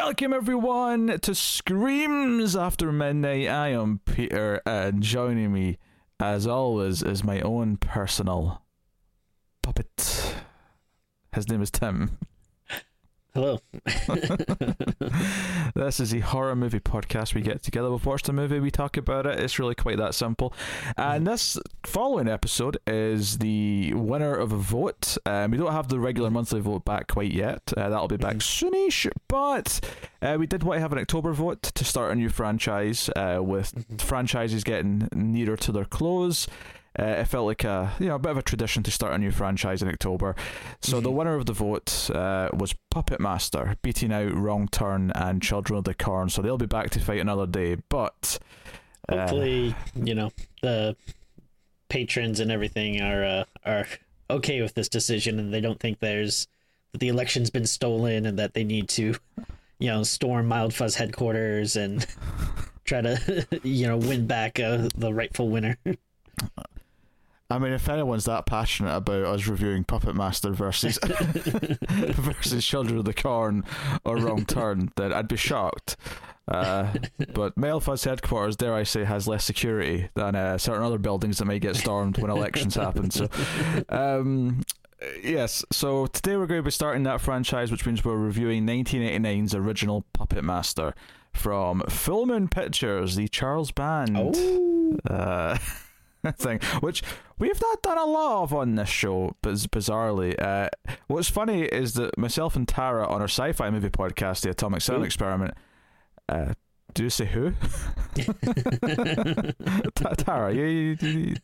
Welcome everyone to Screams After Midnight. I am Peter, and joining me, as always, is my own personal puppet. His name is Tim. Hello. this is a horror movie podcast. We get together, we've watched a movie, we talk about it. It's really quite that simple. And this following episode is the winner of a vote. Um, we don't have the regular monthly vote back quite yet. Uh, that'll be back soonish. But uh, we did want to have an October vote to start a new franchise uh, with franchises getting nearer to their close. Uh, it felt like a you know a bit of a tradition to start a new franchise in October. So the winner of the vote uh, was Puppet Master, beating out Wrong Turn and Children of the Corn. So they'll be back to fight another day. But uh, Hopefully, you know, the patrons and everything are uh, are okay with this decision and they don't think there's that the election's been stolen and that they need to, you know, storm Mild Fuzz headquarters and try to, you know, win back uh, the rightful winner. I mean, if anyone's that passionate about us reviewing Puppet Master versus versus Children of the Corn or Wrong Turn, then I'd be shocked. Uh, but Melfuzz headquarters, dare I say, has less security than uh, certain other buildings that may get stormed when elections happen. So, um, yes. So today we're going to be starting that franchise, which means we're reviewing 1989's original Puppet Master from Full Moon Pictures, the Charles Band. Oh, Uh, thing, which we've not done a lot of on this show, biz- bizarrely. Uh, what's funny is that myself and Tara on our sci-fi movie podcast, The Atomic Sound? Experiment, uh, do you say who? Ta- Tara, you, you, you,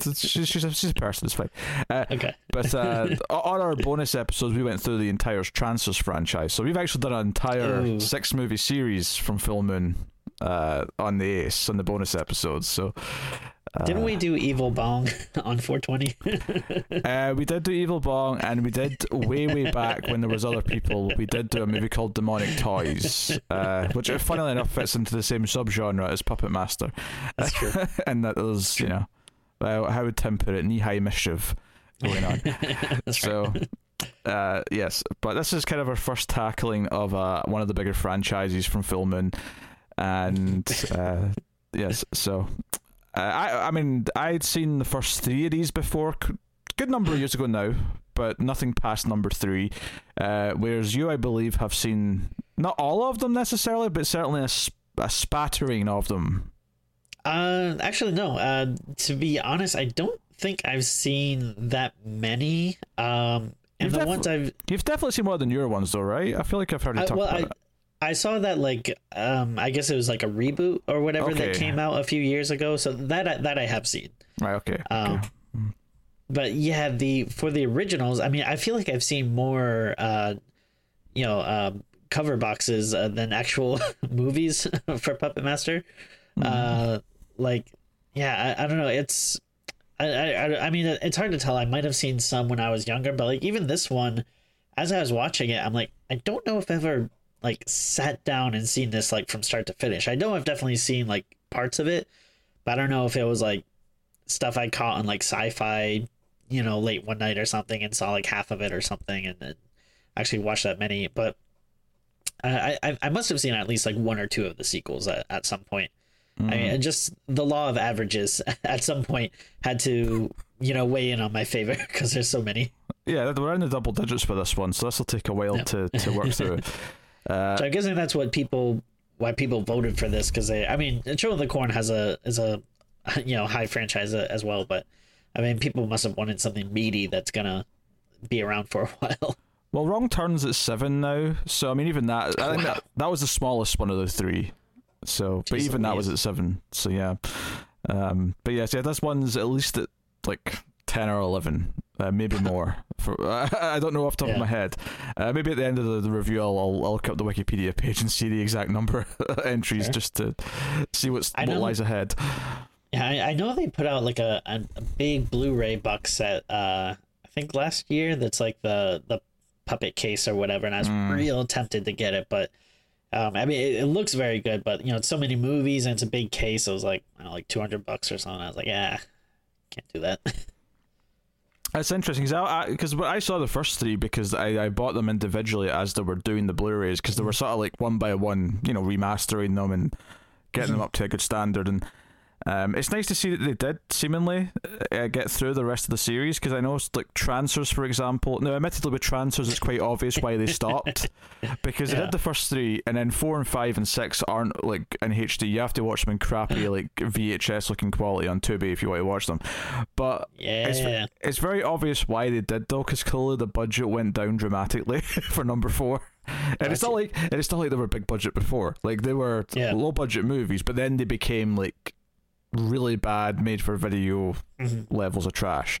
she's, she's, a, she's a person, it's fine. Uh, okay. but uh, on our bonus episodes, we went through the entire Trancers franchise. So we've actually done an entire Ooh. six movie series from Full Moon uh, on the Ace on the bonus episodes. So Didn't we do Evil Bong on 420? Uh, we did do Evil Bong, and we did way, way back when there was other people. We did do a movie called Demonic Toys, uh, which, funnily enough, fits into the same subgenre as Puppet Master. That's true. and that there's, you know, well, how would Tim put it, knee-high mischief going on. So, uh, yes, but this is kind of our first tackling of uh, one of the bigger franchises from Full Moon, and uh, yes, so uh, I, I mean, I'd seen the first three of these before, good number of years ago now, but nothing past number three. Uh, whereas you, I believe, have seen not all of them necessarily, but certainly a, sp- a spattering of them. Uh, actually, no. Uh, to be honest, I don't think I've seen that many. Um, and You've the def- ones I've You've definitely seen more than your ones, though, right? I feel like I've heard you I, talk well, about I, it. I saw that like um, I guess it was like a reboot or whatever that came out a few years ago. So that I, that I have seen. Right, okay. Um, okay. but yeah, the for the originals, I mean, I feel like I've seen more, uh, you know, um, cover boxes uh, than actual movies for Puppet Master. Uh, like, yeah, I, I don't know. It's, I, I, I- I mean, it's hard to tell. I might have seen some when I was younger, but like even this one, as I was watching it, I'm like, I don't know if I've ever like sat down and seen this like from start to finish. I know I've definitely seen like parts of it, but I don't know if it was like stuff I caught on like sci-fi, you know, late one night or something, and saw like half of it or something, and then actually watched that many. But I I, I must have seen at least like one or two of the sequels at, at some point. I mean, mm. and just the law of averages at some point had to you know weigh in on my favor because there's so many. Yeah, we're in the double digits for this one, so this will take a while Yeah. to, to work through. Uh, So I'm guessing that's what people why people voted for this because they I mean Children of the Corn has a is a you know high franchise uh, as well, but I mean people must have wanted something meaty that's gonna be around for a while. well, Wrong Turns at seven now, so I mean, even that, I think Wow. that, that was the smallest one of the three. So, but even that was at seven. So yeah, um, but yes, yeah, this one's at least at like ten or eleven, uh, maybe more. For I don't know off the top of my head. Uh, maybe at the end of the, the review, I'll, I'll I'll look up the Wikipedia page and see the exact number of entries just to see what's I what know- lies ahead. Yeah, I, I know they put out like a, a, a big Blu-ray box set. Uh, I think last year. That's like the the puppet case or whatever, and I was Mm. real tempted to get it, but um, I mean, it, it looks very good. But you know, it's so many movies and it's a big case. It was like I don't know, like two hundred bucks or something. I was like, yeah, can't do that. It's interesting because I, I, I, saw the first three because I, I bought them individually as they were doing the Blu-rays because they were sort of like one by one, you know, remastering them and getting them mm-hmm. up to a good standard. And um, it's nice to see that they did seemingly uh, get through the rest of the series because I know like Trancers, for example. Now, admittedly, with Trancers, it's quite obvious why they stopped because yeah. they did the first three, and then four and five and six aren't like in HD. You have to watch them in crappy like VHS looking quality on Tubi if you want to watch them. But yeah, it's, it's very obvious why they did though, because clearly the budget went down dramatically for number four. And it's not like and it's not like they were big budget before. Like they were yeah. low budget movies, but then they became like really bad, made for video mm-hmm. levels of trash.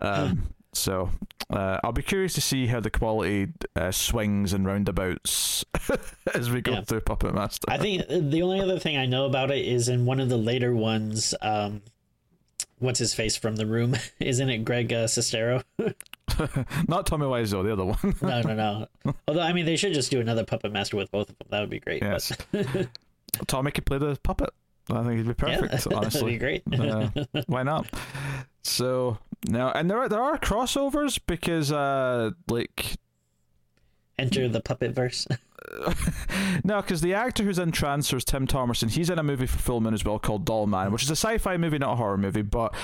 Um, so uh, I'll be curious to see how the quality uh, swings and roundabouts as we go yeah. through Puppet Master. I think the only other thing I know about it is in one of the later ones. Um, what's his face from the room? Isn't it Greg uh, Sestero? Not Tommy Wiseau, the other one. no, no, no. Although I mean, they should just do another Puppet Master with both of them. That would be great. Yes. Tommy could play the puppet. I think he'd be perfect. Yeah, honestly, that'd be great. uh, why not? So now, and there are there are crossovers because, uh, like, enter the puppet verse. no, because the actor who's in Trancers, Tim Thomerson, he's in a movie for Full Moon as well called Doll Man, which is a sci-fi movie, not a horror movie, but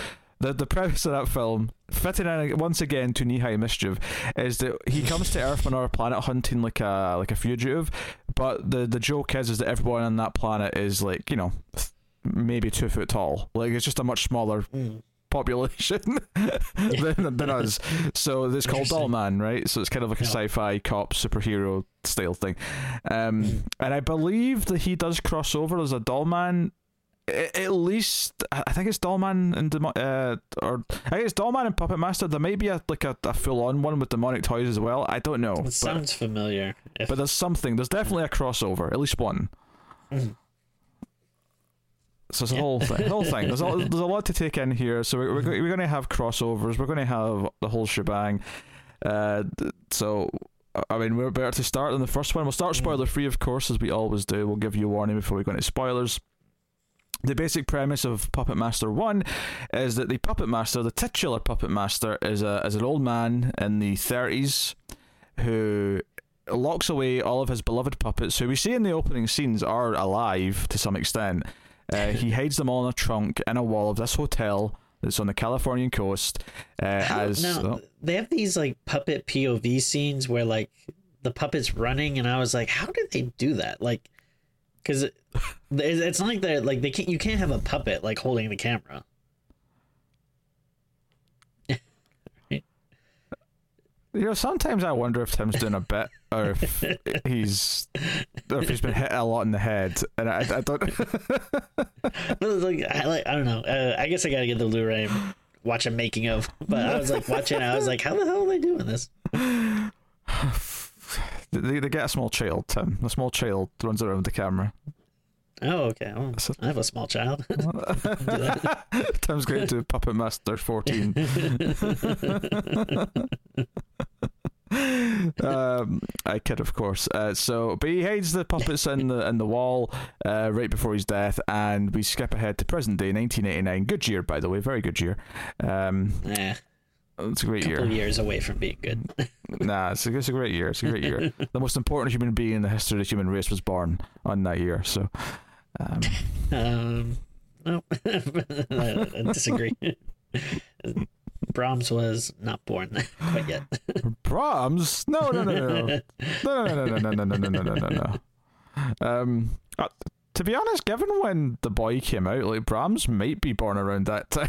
the the premise of that film, fitting in once again to knee high mischief, is that he comes to Earth on our planet hunting like a like a fugitive, but the the joke is is that everyone on that planet is like you know maybe two foot tall. Like it's just a much smaller. Mm. Population than, than us, so it's called Doll Man, right? So it's kind of like a sci-fi cop superhero style thing, um, mm. and I believe that he does cross over as a Doll Man at least I think it's Dollman and Demo- uh, or I think it's Dollman and Puppet Master. There may be a like a, a full on one with demonic toys as well. I don't know. It but, sounds familiar. If... But there's something. There's definitely a crossover. At least one. Mm. So it's a yeah. whole thing. whole thing. There's a, there's a lot to take in here. So we're, we're, we're going to have crossovers. We're going to have the whole shebang. Uh, so I mean, we're better to start than the first one. We'll start mm. spoiler free, of course, as we always do. We'll give you a warning before we go into spoilers the basic premise of Puppet Master 1 is that the Puppet Master, the titular Puppet Master, is, a, is an old man in the 30s who locks away all of his beloved puppets, who we see in the opening scenes are alive to some extent. Uh, he hides them all in a trunk in a wall of this hotel that's on the Californian coast. Uh, as now, oh. they have these like puppet POV scenes where like the puppet's running, and I was like, how did they do that? Like, because it's not like they're like they can't you can't have a puppet like holding the camera You know, sometimes I wonder if Tim's doing a bit, or if he's, or if he's been hit a lot in the head, and I, I don't. like, I, like, I don't know. Uh, I guess I gotta get the Blu-ray and watch a making of. But I was like watching. I was like, how the hell are they doing this? They, they get a small child, Tim. A small child runs around the camera. Oh, okay. Well, I have a small child. Tim's great to Puppet Master 14. um, I kid, of course. Uh, so, but he hides the puppets in the in the wall uh, right before his death, and we skip ahead to present day, 1989. Good year, by the way, very good year. Um, yeah. It's a great a year. years away from being good. nah, it's a, it's a great year. It's a great year. the most important human being in the history of the human race was born on that year. So, um, um no, I disagree. Brahms was not born quite yet. Brahms? No, no, no, no, no, no, no, no, no, no, no, no, no, no, no. Um, uh, to be honest, given when the boy came out, like Brahms might be born around that time.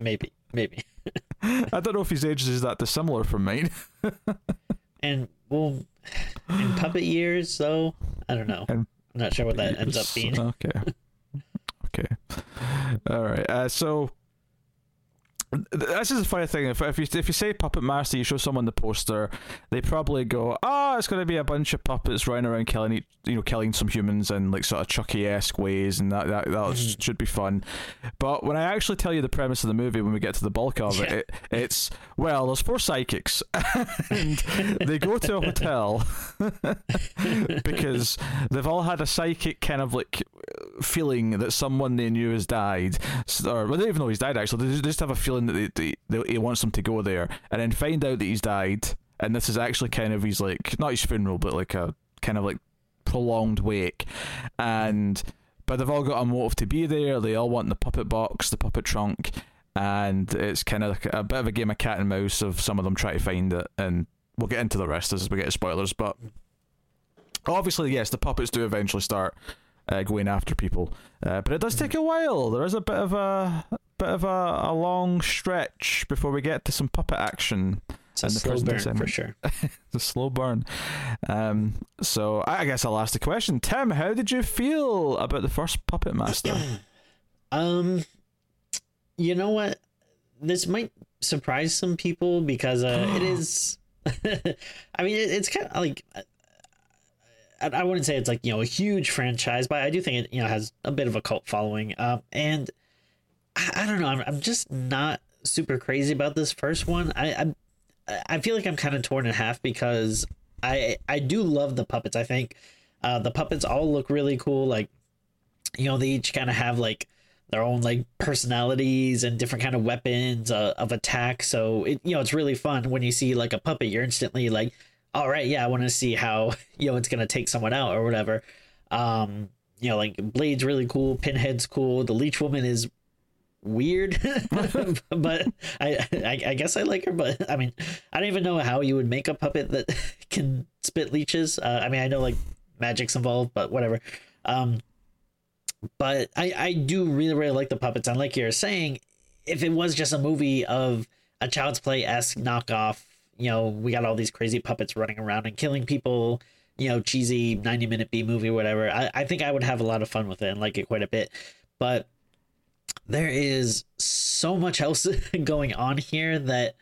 maybe, maybe. I don't know if his age is that dissimilar from mine. and well, in puppet years, though, I don't know. And I'm not sure what that ends up being. Okay. okay. All right. Uh, so this is a funny thing. If if you if you say puppet master, you show someone the poster, they probably go, "Oh, it's going to be a bunch of puppets running around killing, you know, killing some humans in like sort of Chucky esque ways, and that that, that mm-hmm. should be fun." But when I actually tell you the premise of the movie, when we get to the bulk of yeah. it, it, it's well, there's four psychics, and they go to a hotel because they've all had a psychic kind of like feeling that someone they knew has died, or well, they don't even know he's died. Actually, they just have a feeling that they, they, they, he wants them to go there, and then find out that he's died, and this is actually kind of his like not his funeral, but like a kind of like prolonged wake, and but they've all got a motive to be there. They all want the puppet box, the puppet trunk, and it's kind of like a bit of a game of cat and mouse of some of them trying to find it, and we'll get into the rest as we get spoilers, but. Obviously, yes, the puppets do eventually start uh, going after people, uh, but it does take a while. There is a bit of a bit of a, a long stretch before we get to some puppet action. It's a slow burn for sure. the slow burn. Um, so I, I guess I'll ask the question, Tim. How did you feel about the first Puppet Master? um, you know what? This might surprise some people because uh, it is. I mean, it, it's kind of like I wouldn't say it's like you know a huge franchise, but I do think it you know has a bit of a cult following. Um, and I, don't know, I'm, I'm just not super crazy about this first one. I I, I feel like I'm kind of torn in half because I I do love the puppets. I think uh, the puppets all look really cool. Like you know they each kind of have like their own like personalities and different kind of weapons uh, of attack. So it you know it's really fun when you see like a puppet. You're instantly like all right, yeah, I want to see how you know it's gonna take someone out or whatever. Um, you know, like Blade's really cool, Pinhead's cool, the Leech Woman is weird, but I, I, I guess I like her. But I mean, I don't even know how you would make a puppet that can spit leeches. Uh, I mean, I know like magic's involved, but whatever. Um, but I I do really really like the puppets, and like you're saying, if it was just a movie of a Child's Play esque knockoff you know, we got all these crazy puppets running around and killing people, you know, cheesy 90 minute B movie, or whatever. I, I think I would have a lot of fun with it and like it quite a bit. But there is so much else going on here that,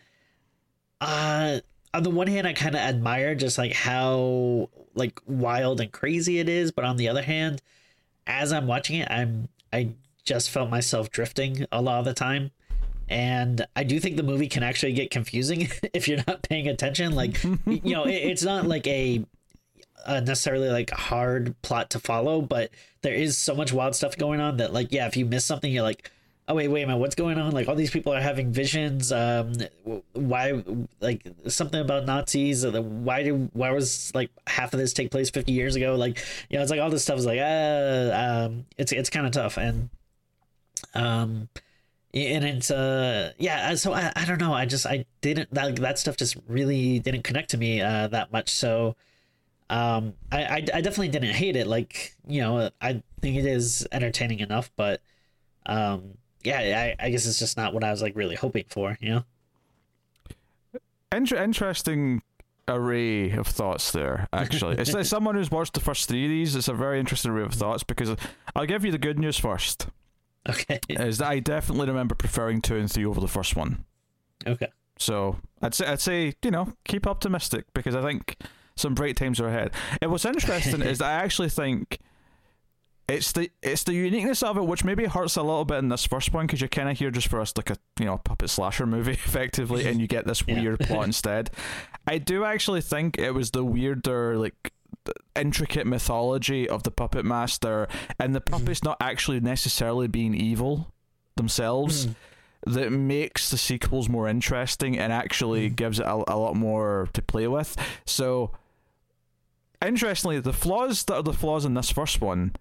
uh, on the one hand, I kind of admire just like how like wild and crazy it is, but on the other hand, as I'm watching it, I'm I just felt myself drifting a lot of the time and I do think the movie can actually get confusing if you're not paying attention. Like, you know, it, it's not like a, necessarily like hard plot to follow, but there is so much wild stuff going on that, like, yeah, if you miss something, you're like, oh wait, wait a minute, what's going on? Like, all these people are having visions. Um, why, like, something about Nazis? Why do why was like half of this take place fifty years ago? Like, you know, it's like all this stuff is like, uh, um, it's it's kind of tough and, um and it's uh yeah so I, I don't know i just i didn't that, that stuff just really didn't connect to me uh that much so um I, I i definitely didn't hate it like you know i think it is entertaining enough but um yeah i i guess it's just not what i was like really hoping for you know Inter- interesting array of thoughts there actually it's like someone who's watched the first three of these it's a very interesting array of thoughts because i'll give you the good news first Okay. Is that I definitely remember preferring two and three over the first one. Okay. So I'd say I'd say you know keep optimistic because I think some bright times are ahead. And what's interesting is that I actually think it's the it's the uniqueness of it which maybe hurts a little bit in this first one because you're kind of here just for us like a you know puppet slasher movie effectively, and you get this yeah. weird plot instead. I do actually think it was the weirder like intricate mythology of the puppet master and the mm-hmm. puppets mm. not actually necessarily being evil themselves mm. that makes the sequels more interesting and actually mm. gives it a, a lot more to play with so interestingly the flaws that are the flaws in this first one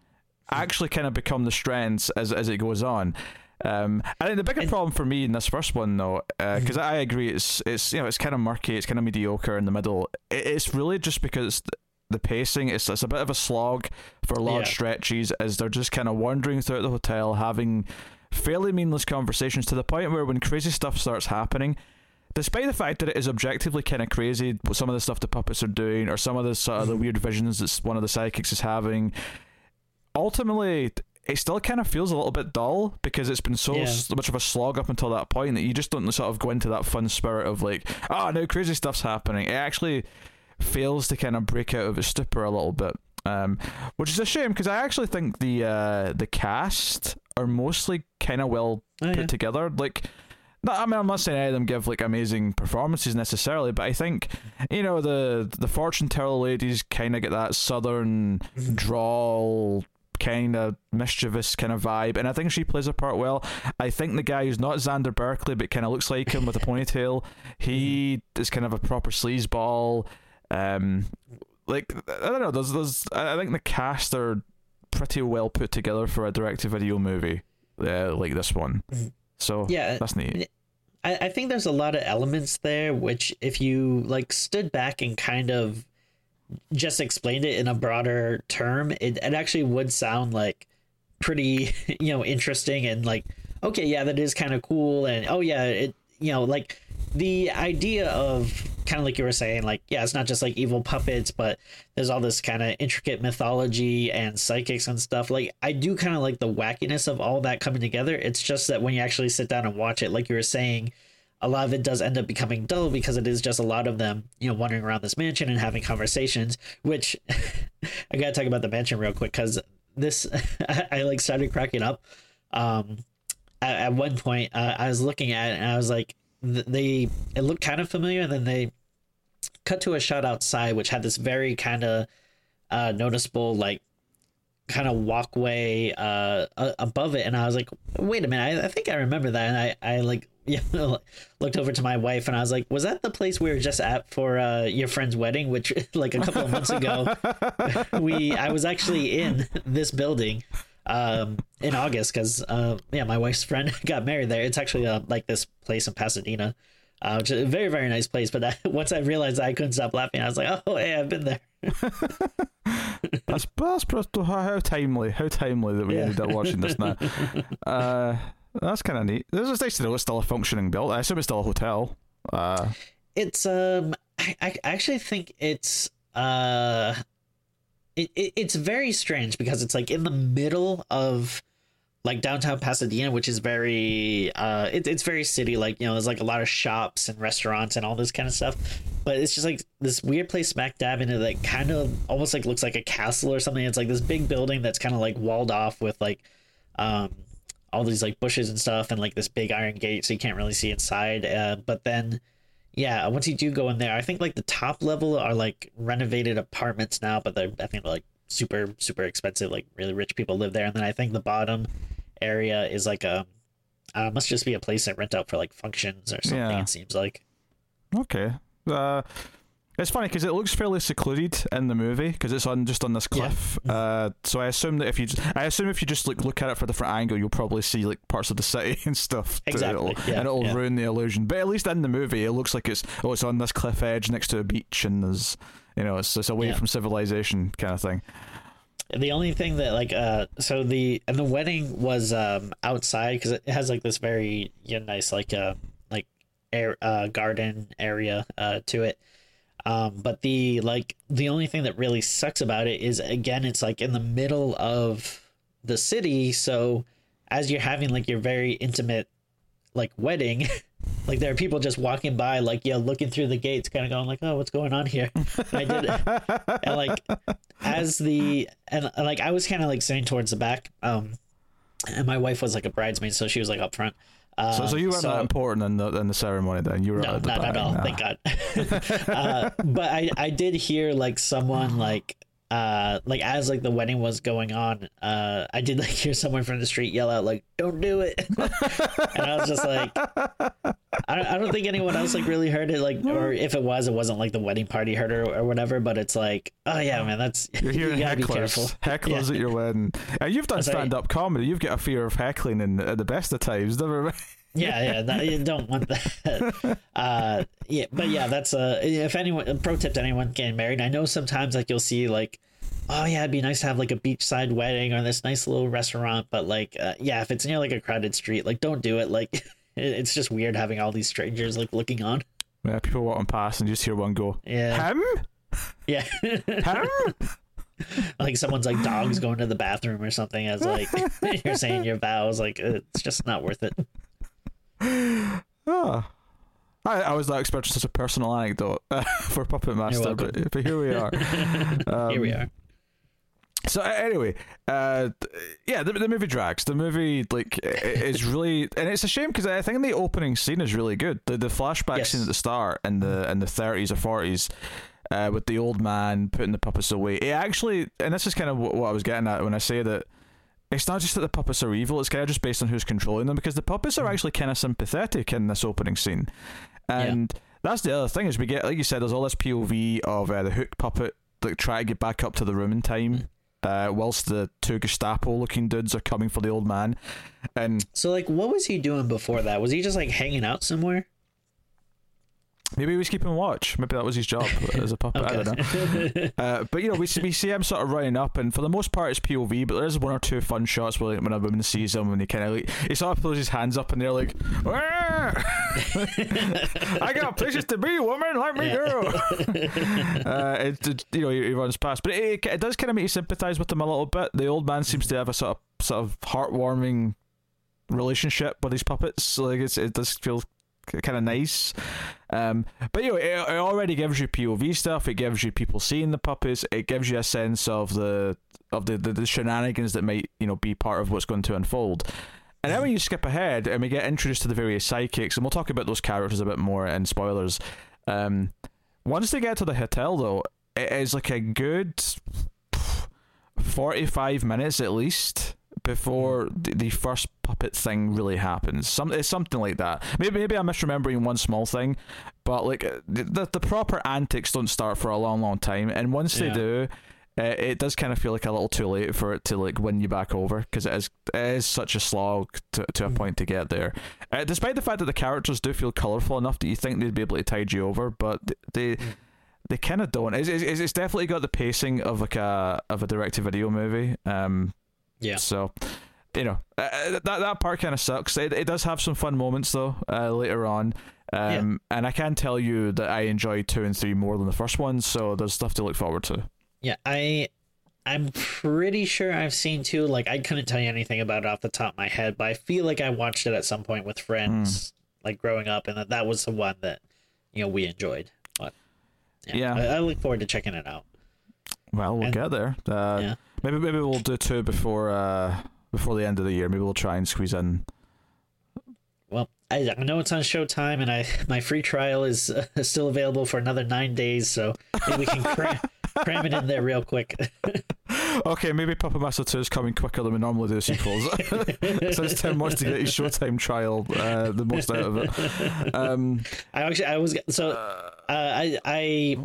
actually kind of become the strengths as as it goes on um, I think the bigger problem for me in this first one, though, because uh, I agree, it's it's you know it's kind of murky, it's kind of mediocre in the middle. It's really just because the pacing. It's it's a bit of a slog for large yeah. stretches as they're just kind of wandering throughout the hotel, having fairly meaningless conversations to the point where when crazy stuff starts happening, despite the fact that it is objectively kind of crazy, some of the stuff the puppets are doing, or some of the sort of the mm-hmm. weird visions that one of the psychics is having, ultimately it still kind of feels a little bit dull because it's been so, yeah. much of a slog up until that point that you just don't sort of go into that fun spirit of like, oh, now crazy stuff's happening. It actually fails to kind of break out of its stupor a little bit. Um, which is a shame because I actually think the uh, the cast are mostly kind of well oh, put yeah. together. Like, I mean, I'm not saying any of them give like amazing performances necessarily, but I think you know the the fortune teller ladies kind of get that southern mm-hmm. drawl kind of mischievous kind of vibe, and I think she plays a part well. I think the guy who's not Xander Berkeley but kind of looks like him with a ponytail, he is kind of a proper sleazeball. Um, like I don't know, there's there's I think the cast are pretty well put together for a direct-to-video movie uh, like this one. So Yeah, that's neat. I, I think there's a lot of elements there which if you like stood back and kind of just explained it in a broader term it, it actually would sound like pretty you know interesting and like okay yeah that is kind of cool and oh yeah it you know like the idea of kind of like you were saying like yeah it's not just like evil puppets but there's all this kind of intricate mythology and psychics and stuff. Like i do kind of like the wackiness of all that coming together. It's just that when you actually sit down and watch it like you were saying a lot of it does end up becoming dull because it is just a lot of them you know wandering around this mansion and having conversations which i gotta talk about the mansion real quick because this I, I like started cracking up um at, one point uh, i was looking at it and i was like they it looked kind of familiar and then they cut to a shot outside which had this very kind of uh noticeable like kind of walkway uh above it and i was like wait a minute i, I think i remember that and i i like yeah looked over to my wife and i was like was that the place we were just at for uh your friend's wedding which like a couple of months ago? We i was actually in this building um in august because uh yeah my wife's friend got married there it's actually uh, like this place in pasadena uh, which is a very very nice place but I, once i realized i couldn't stop laughing i was like oh hey i've been there That's that's pretty, how, how timely, how timely that we Yeah. ended up watching this now. Uh, that's kind of neat. This is nice to know it's still a functioning build. I assume it's still a hotel. Uh, it's um I, I actually think it's uh it, it it's very strange because it's like in the middle of like downtown Pasadena, which is very uh it, it's very city like you know there's like a lot of shops and restaurants and all this kind of stuff. But it's just like this weird place smack dab in it that kind of almost like looks like a castle or something. It's like this big building that's kind of like walled off with like um all these like bushes and stuff and like this big iron gate so you can't really see inside. Uh, but then yeah once you do go in there i think like the top level are like renovated apartments now but they're i think like super super expensive like really rich people live there and then i think the bottom area is like a uh, must just be a place that rent out for like functions or something Yeah. it seems like okay. Uh, it's funny because it looks fairly secluded in the movie because it's on just on this Yeah. cliff. Uh, so I assume that if you, just, I assume if you just like look at it from a different angle, you'll probably see like parts of the city and stuff. Exactly, it'll- yeah, and it'll yeah. ruin the illusion. But at least in the movie, it looks like it's oh, it's on this cliff edge next to a beach, and there's you know, it's it's away from civilization kind of thing. the only thing that like uh so the and the wedding was um outside because it has like this very you know, nice like uh like air uh garden area uh to it um but the like the only thing that really sucks about it is again it's like in the middle of the city so as you're having like your very intimate like wedding like there are people just walking by like yeah looking through the gates kind of going like oh what's going on here i did it. and like as the and and, like I was kind of like sitting towards the back, um, and my wife was like a bridesmaid, so she was like up front. Um, So, so you weren't that important in the in the ceremony then. You were no, not at all. Thank God. uh, but I I did hear like someone like uh like as like the wedding was going on, uh I did like hear someone from the street yell out like "Don't do it," and I was just like. I don't, I don't think anyone else like really heard it like or if it was it wasn't like the wedding party heard it or, or whatever but it's like oh yeah man that's You're you hearing gotta be careful hecklers, hecklers at your wedding. And you've done stand up comedy. You've got a fear of heckling in, at the best of times. Never mind. Yeah yeah that, you don't want that. Uh yeah but yeah that's uh if anyone a pro tip to anyone getting married i know sometimes like you'll see like oh yeah it'd be nice to have like a beachside wedding or this nice little restaurant but like uh, yeah if it's near like a crowded street like don't do it like it, it's just weird having all these strangers like looking on. Yeah, people walking past and just hear one go, yeah. Him? yeah. Him? like someone's like dogs going to the bathroom or something as like you're saying your vows like it's just not worth it oh. I, I was not expecting such a personal anecdote uh, for Puppet Master, but, but here we are. Um, here we are So anyway, uh, yeah, the, the movie drags. The movie like is really, and it's a shame because I think the opening scene is really good. The the flashback Yes. scene at the start in the in the thirties or forties. Uh, with the old man putting the puppets away, it actually, and this is kind of what, what I was getting at when I say that it's not just that the puppets are evil; it's kind of just based on who's controlling them. Because the puppets are actually kind of sympathetic in this opening scene, and that's the other thing is we get, like you said, there's all this POV of uh, the hook puppet like try to get back up to the room in time. Uh, whilst the two Gestapo-looking dudes are coming for the old man, and So like, what was he doing before that? Was he just like hanging out somewhere? Maybe he was keeping watch. Maybe that was his job as a puppet. I don't know. Uh, but you know, we see, we see him sort of running up, and for the most part, it's POV. But there's one or two fun shots where like, when a woman sees him, and he kind of like he sort of throws his hands up, and they're like, "Ah! "I got places to be, woman. Let me go." uh, it, it- you know, he, he runs past, but it, it does kind of make you sympathise with him a little bit. The old man seems to have a sort of sort of heartwarming relationship with his puppets. Like it's, it does feel kind of nice. Um, but you know, it, it already gives you POV stuff. It gives you people seeing the puppets. It gives you a sense of the of the, the, the shenanigans that might you know be part of what's going to unfold. And then when you skip ahead and we get introduced to the various psychics, and we'll talk about those characters a bit more in spoilers. Um, once they get to the hotel, though, it is like a good forty-five minutes at least before the, the first puppet thing really happens. Some it's something like that. Maybe maybe I'm misremembering one small thing, but like the the proper antics don't start for a long long time, and once they do. Uh, it does kind of feel like a little too late for it to like win you back over because it is it is such a slog to, to a Mm. point to get there. Uh, despite the fact that the characters do feel colourful enough that you think they'd be able to tide you over, but they Mm. they kind of don't. It's, it's, it's definitely got the pacing of like a of a direct to video movie. Um, Yeah. so, you know, uh, uh, that that part kind of sucks. It, it does have some fun moments though uh, later on. Um, and I can tell you that I enjoyed two and three more than the first one, so there's stuff to look forward to. Yeah, I I'm pretty sure I've seen two. Like I couldn't tell you anything about it off the top of my head, but I feel like I watched it at some point with friends, like growing up, and that that was the one that you know we enjoyed. But yeah, Yeah. I, I look forward to checking it out. Well, we'll And- get there. Uh, yeah, Maybe maybe we'll do two before uh, before the end of the year. Maybe we'll try and squeeze in. well, I, I know it's on Showtime, and I my free trial is uh, still available for another nine days, so maybe we can cram, cram it in there real quick. Okay, maybe Puppet Master 2 is coming quicker than we normally do sequels. Since Tim wants to get his Showtime trial uh, the most out of it. Um, I actually I was so uh, I I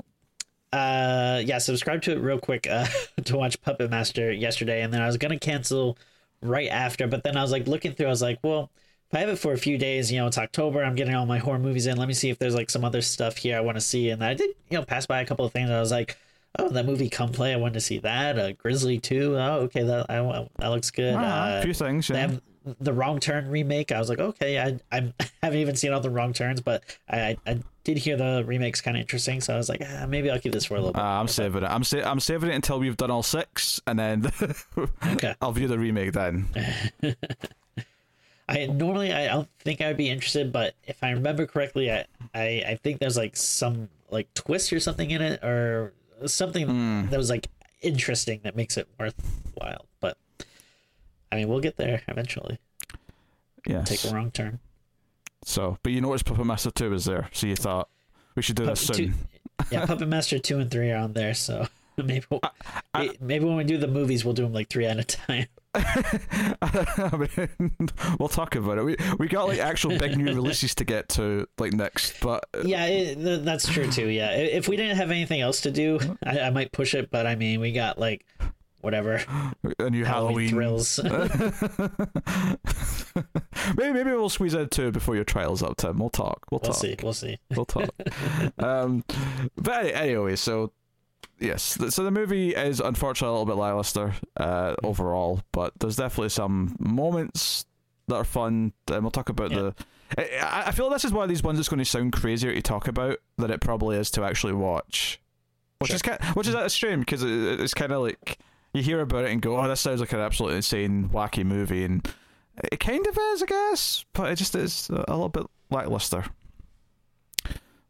uh yeah subscribe to it real quick uh, to watch Puppet Master yesterday, and then I was gonna cancel right after, but then I was like looking through, I was like, well. If I have it for a few days, you know, it's October. I'm getting all my horror movies in. Let me see if there's like some other stuff here I want to see. And I did, you know, pass by a couple of things. I was like, oh, that movie Come Play. I wanted to see that. Uh, Grizzly 2. Oh, okay, that I, that looks good. a Uh, few things, yeah. the Wrong Turn remake. I was like, okay, I I haven't even seen all the Wrong Turns, but I, I did hear the remake's kind of interesting, so I was like, ah, maybe I'll keep this for a little bit. Ah, I'm saving it. I'm sa- I'm saving it until we've done all six, and then Okay. I'll view the remake then. I normally I don't think I would be interested, but if I remember correctly, I I, I think there's like some like twist or something in it, or something Hmm. that was like interesting that makes it worthwhile. But I mean, we'll get there eventually. Yeah, Take a wrong turn. So, but you noticed Puppet Master 2 was there, so you thought we should do this soon. two- yeah, Puppet Master two and three are on there, so maybe we'll, may- maybe when we do the movies, we'll do them like three at a time. I mean, we'll talk about it. We we got like actual big new releases to get to like next, but uh, Yeah, it, that's true too. Yeah, if we didn't have anything else to do, I, I might push it. But I mean, we got like whatever a new Halloween, Halloween. thrills. maybe maybe we'll squeeze in two before your trial's up, Tim. We'll talk. We'll, we'll talk. see. We'll see. We'll talk. um, but anyway, so yes, so the movie is unfortunately a little bit lackluster uh, overall, but there's definitely some moments that are fun, and we'll talk about Yeah. the. I, I feel this is one of these ones that's going to sound crazier to talk about than it probably is to actually watch, which Sure. is kind, which is a shame because it's kind of like you hear about it and go, "Oh, this sounds like an absolutely insane, wacky movie," and it kind of is, I guess, but it just is a little bit lackluster.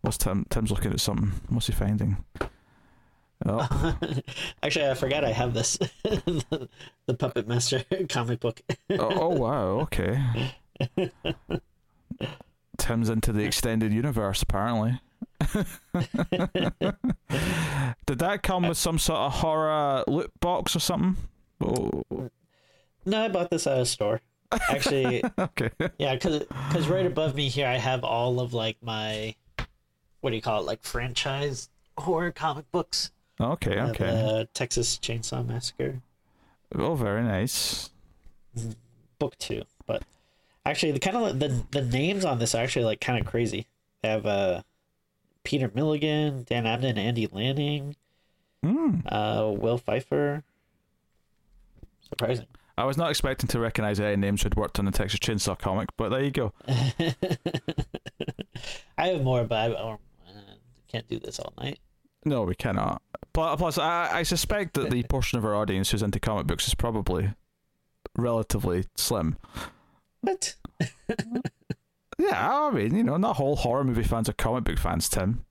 What's Tim? Tim's looking at something. What's he finding? Oh, Actually, I forgot I have this the, the Puppet Master comic book. oh, oh, wow. Okay. Tim's into the extended universe, apparently. Did that come with some sort of horror loot box or something? Oh, No, I bought this at a store. Actually, okay. yeah, because because right above me here, I have all of like my, what do you call it, like franchise horror comic books. Okay. Have, Okay. uh, Texas Chainsaw Massacre oh, very nice. book two, but actually the kind of the the names on this are actually like kind of crazy. They have uh, Peter Milligan, Dan Abnett, Andy Lanning, Hmm. uh, Will Pfeiffer. Surprising. I was not expecting to recognize any names who'd worked on the Texas Chainsaw comic, but there you go. I have more, but I oh, uh, can't do this all night. No, we cannot. Plus, plus I, I suspect that the portion of our audience who's into comic books is probably relatively slim. What? Yeah, I mean, you know, not all horror movie fans are comic book fans, Tim.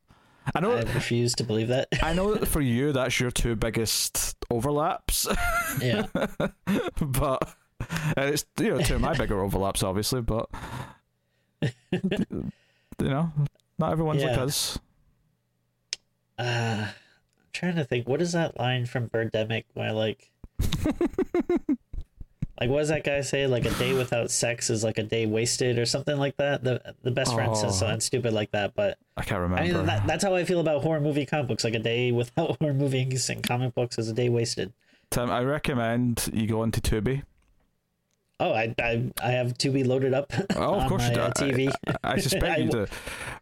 I know. I refuse to believe that. I know that for you, that's your two biggest overlaps, yeah. but and it's you know two of my bigger overlaps, obviously. But you know, not everyone's like us. Uh, I'm trying to think. What is that line from Birdemic where like, like what does that guy say? Like a day without sex is like a day wasted or something like that. The the best friend says Oh. something stupid like that. But I can't remember. I mean, that, that's how I feel about horror movie comic books. Like a day without horror movies and comic books is a day wasted. Tim, I recommend you go into Tubi. Oh, I I, I have Tubi loaded up Oh, of on course my you do. uh, TV. I, I suspect I you do.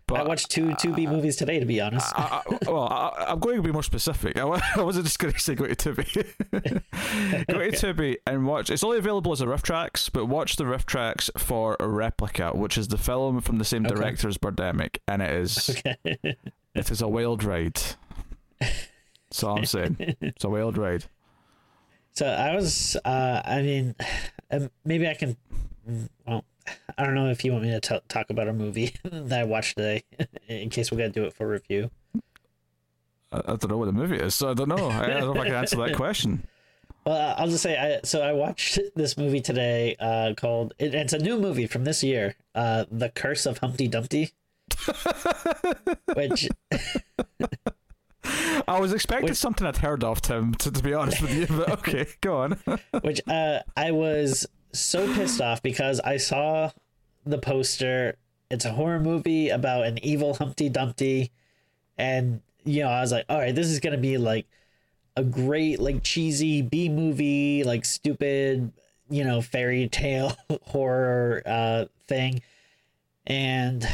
But I watched two Tubi movies today, to be honest. I, well, I, I'm going to be more specific. I, wasn't just going to say go to Tubi. go to Tubi and watch. It's only available as a RiffTrax, but watch the RiffTrax for a replica, which is the film from the same Okay. director as Birdemic, and it is okay. it is a wild ride. That's all I'm saying. It's a wild ride. So I was, uh, I mean, um, maybe I can. Well, I don't know if you want me to t- talk about a movie that I watched today, in case we got to do it for review. I, I don't know what the movie is, so I don't know. I, I don't know if I can answer that question. Well, I'll just say, I so I watched this movie today, uh, called it, it's a new movie from this year, uh, The Curse of Humpty Dumpty, which I was expecting Wait. something I'd heard of, Tim. To, to be honest with you, but okay, go on. which uh, I was so pissed off because I saw the poster. It's a horror movie about an evil Humpty Dumpty, and you know I was like, all right, this is gonna be like a great like cheesy B movie, like stupid, you know, fairy tale horror uh, thing. And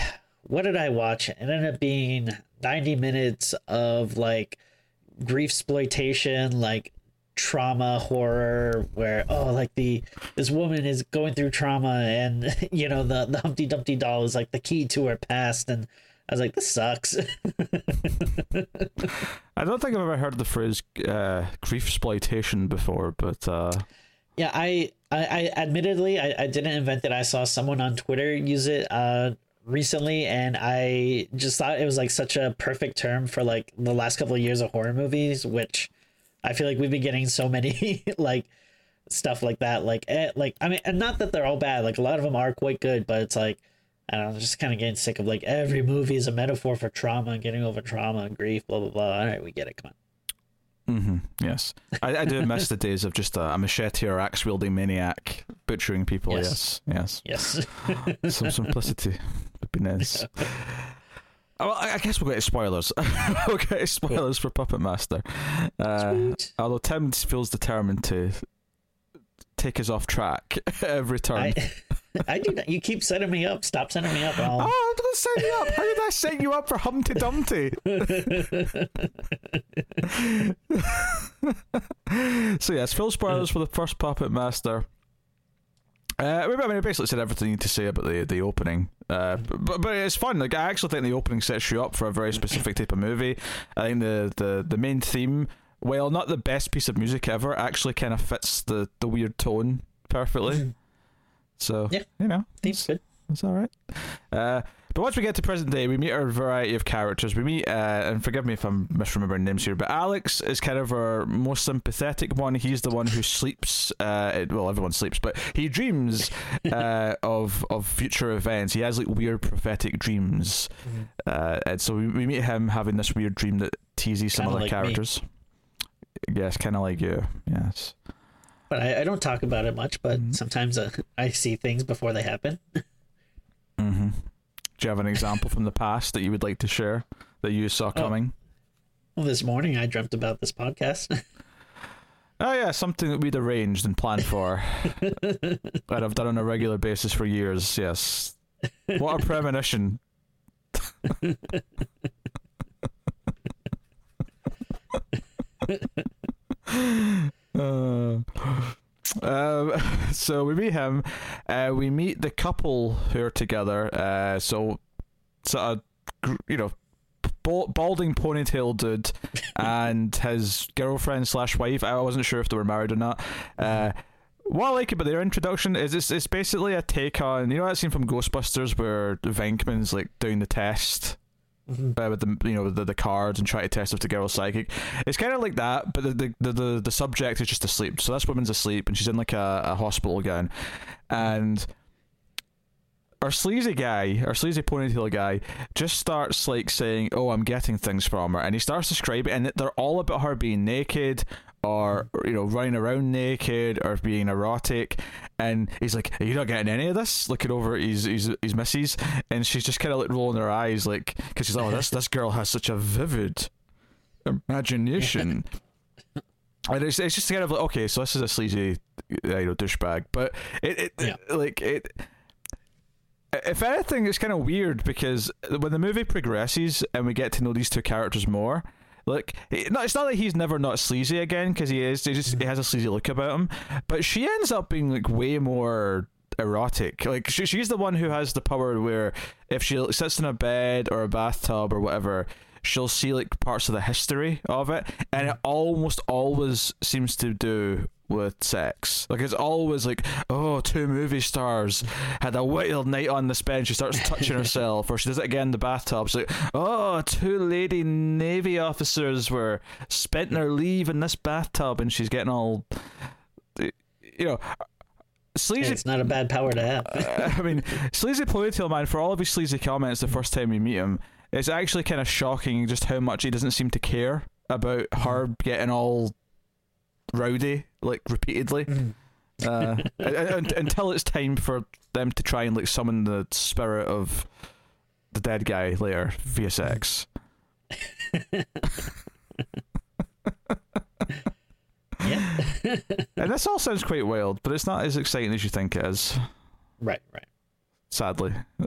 what did I watch? It ended up being ninety minutes of like grief exploitation, like trauma horror where oh like the this woman is going through trauma and you know the the Humpty Dumpty doll is like the key to her past and I was like this sucks. I don't think I've ever heard the phrase uh, grief exploitation before, but uh, yeah I I, I admittedly I, I didn't invent it. I saw someone on Twitter use it uh recently and I just thought it was like such a perfect term for like the last couple of years of horror movies which I feel like we've been getting so many like stuff like that. Like, eh, like I mean, and not that they're all bad. Like a lot of them are quite good, but it's like I don't know, just kind of getting sick of like every movie is a metaphor for trauma and getting over trauma and grief. Blah blah blah. All right, we get it. Come on. Mm-hmm. yes, I, I do miss the days of just a, a machete or axe wielding maniac butchering people. Yes, Yes. yes, Yes. some simplicity nice. Oh, Well, I I guess we'll get spoilers. we'll get spoilers for Puppet Master. Uh, although Tim feels determined to take us off track every turn. I I do not. You keep setting me up. Stop setting me up. I'll, Oh, don't set me up. How did I set you up for Humpty Dumpty? so yes, full spoilers for the first Puppet Master. Uh, I mean, I basically said everything you need to say about the the opening. Uh, but but it's fun. Like I actually think the opening sets you up for a very specific type of movie. I think the the the main theme, while not the best piece of music ever, actually kind of fits the the weird tone perfectly. So Yeah. you know, Seems good. it's all right. Uh, but once we get to present day, we meet our variety of characters. We meet, uh, and forgive me if I'm misremembering names here, but Alex is kind of our most sympathetic one. He's the one who sleeps. Uh, well, everyone sleeps, but he dreams uh, of of future events. He has like weird prophetic dreams, uh, and so we, we meet him having this weird dream that teases some Kinda other like me. characters. Yes, kind of like you. Yes. but I, I don't talk about it much. But Mm-hmm. sometimes uh, I see things before they happen. Do you have an example from the past that you would like to share that you saw oh. coming? Well, this morning I dreamt about this podcast. Oh yeah, something that we'd arranged and planned for, that I've done on a regular basis for years. Yes, what a premonition! Uh, um, so we meet him. Uh, we meet the couple who are together. Uh, so, sort of, you know, balding ponytail dude and his girlfriend slash wife. I wasn't sure if they were married or not. Uh, what I like about their introduction is it's, it's basically a take on you know that scene from Ghostbusters where Venkman's like doing the test uh, with the you know the, the cards and try to test if the girl's psychic. It's kind of like that, but the, the the, the the subject is just asleep. So this woman's asleep and she's in like a, a hospital gown, and our sleazy guy, our sleazy ponytail guy, just starts like saying, "Oh, I'm getting things from her," and he starts describing, and they're all about her being naked. Or you know, running around naked, or being erotic, and he's like, "Are you not getting any of this?" Looking over at his his, his missus, and she's just kind of like rolling her eyes, like, because she's like, "Oh, this this girl has such a vivid imagination." And it's, it's just kind of like okay, so this is a sleazy, uh, you know, douchebag, but it, it Yeah. like it. If anything, it's kind of weird because when the movie progresses and we get to know these two characters more, it, no, it's not that he's never not sleazy again because he is. He just he mm-hmm. has a sleazy look about him, but she ends up being like way more erotic. Like she, she's the one who has the power where if she sits in a bed or a bathtub or whatever, she'll see like parts of the history of it, and it mm-hmm. almost always seems to do with sex. Like it's always like, oh, two movie stars had a wild night on this bed. She starts touching herself, or she does it again in the bathtub. It's like, oh, two lady navy officers were spent their leave in this bathtub, and she's getting all, you know. Sleazy it's not a bad power to have. I mean, sleazy ponytail man. For all of his sleazy comments, the first time we meet him, it's actually kind of shocking just how much he doesn't seem to care about her getting all rowdy like repeatedly. Uh, un- un- until it's time for them to try and like summon the spirit of the dead guy later via sex. yeah. And this all sounds quite wild, but it's not as exciting as you think it is. right. Right. sadly.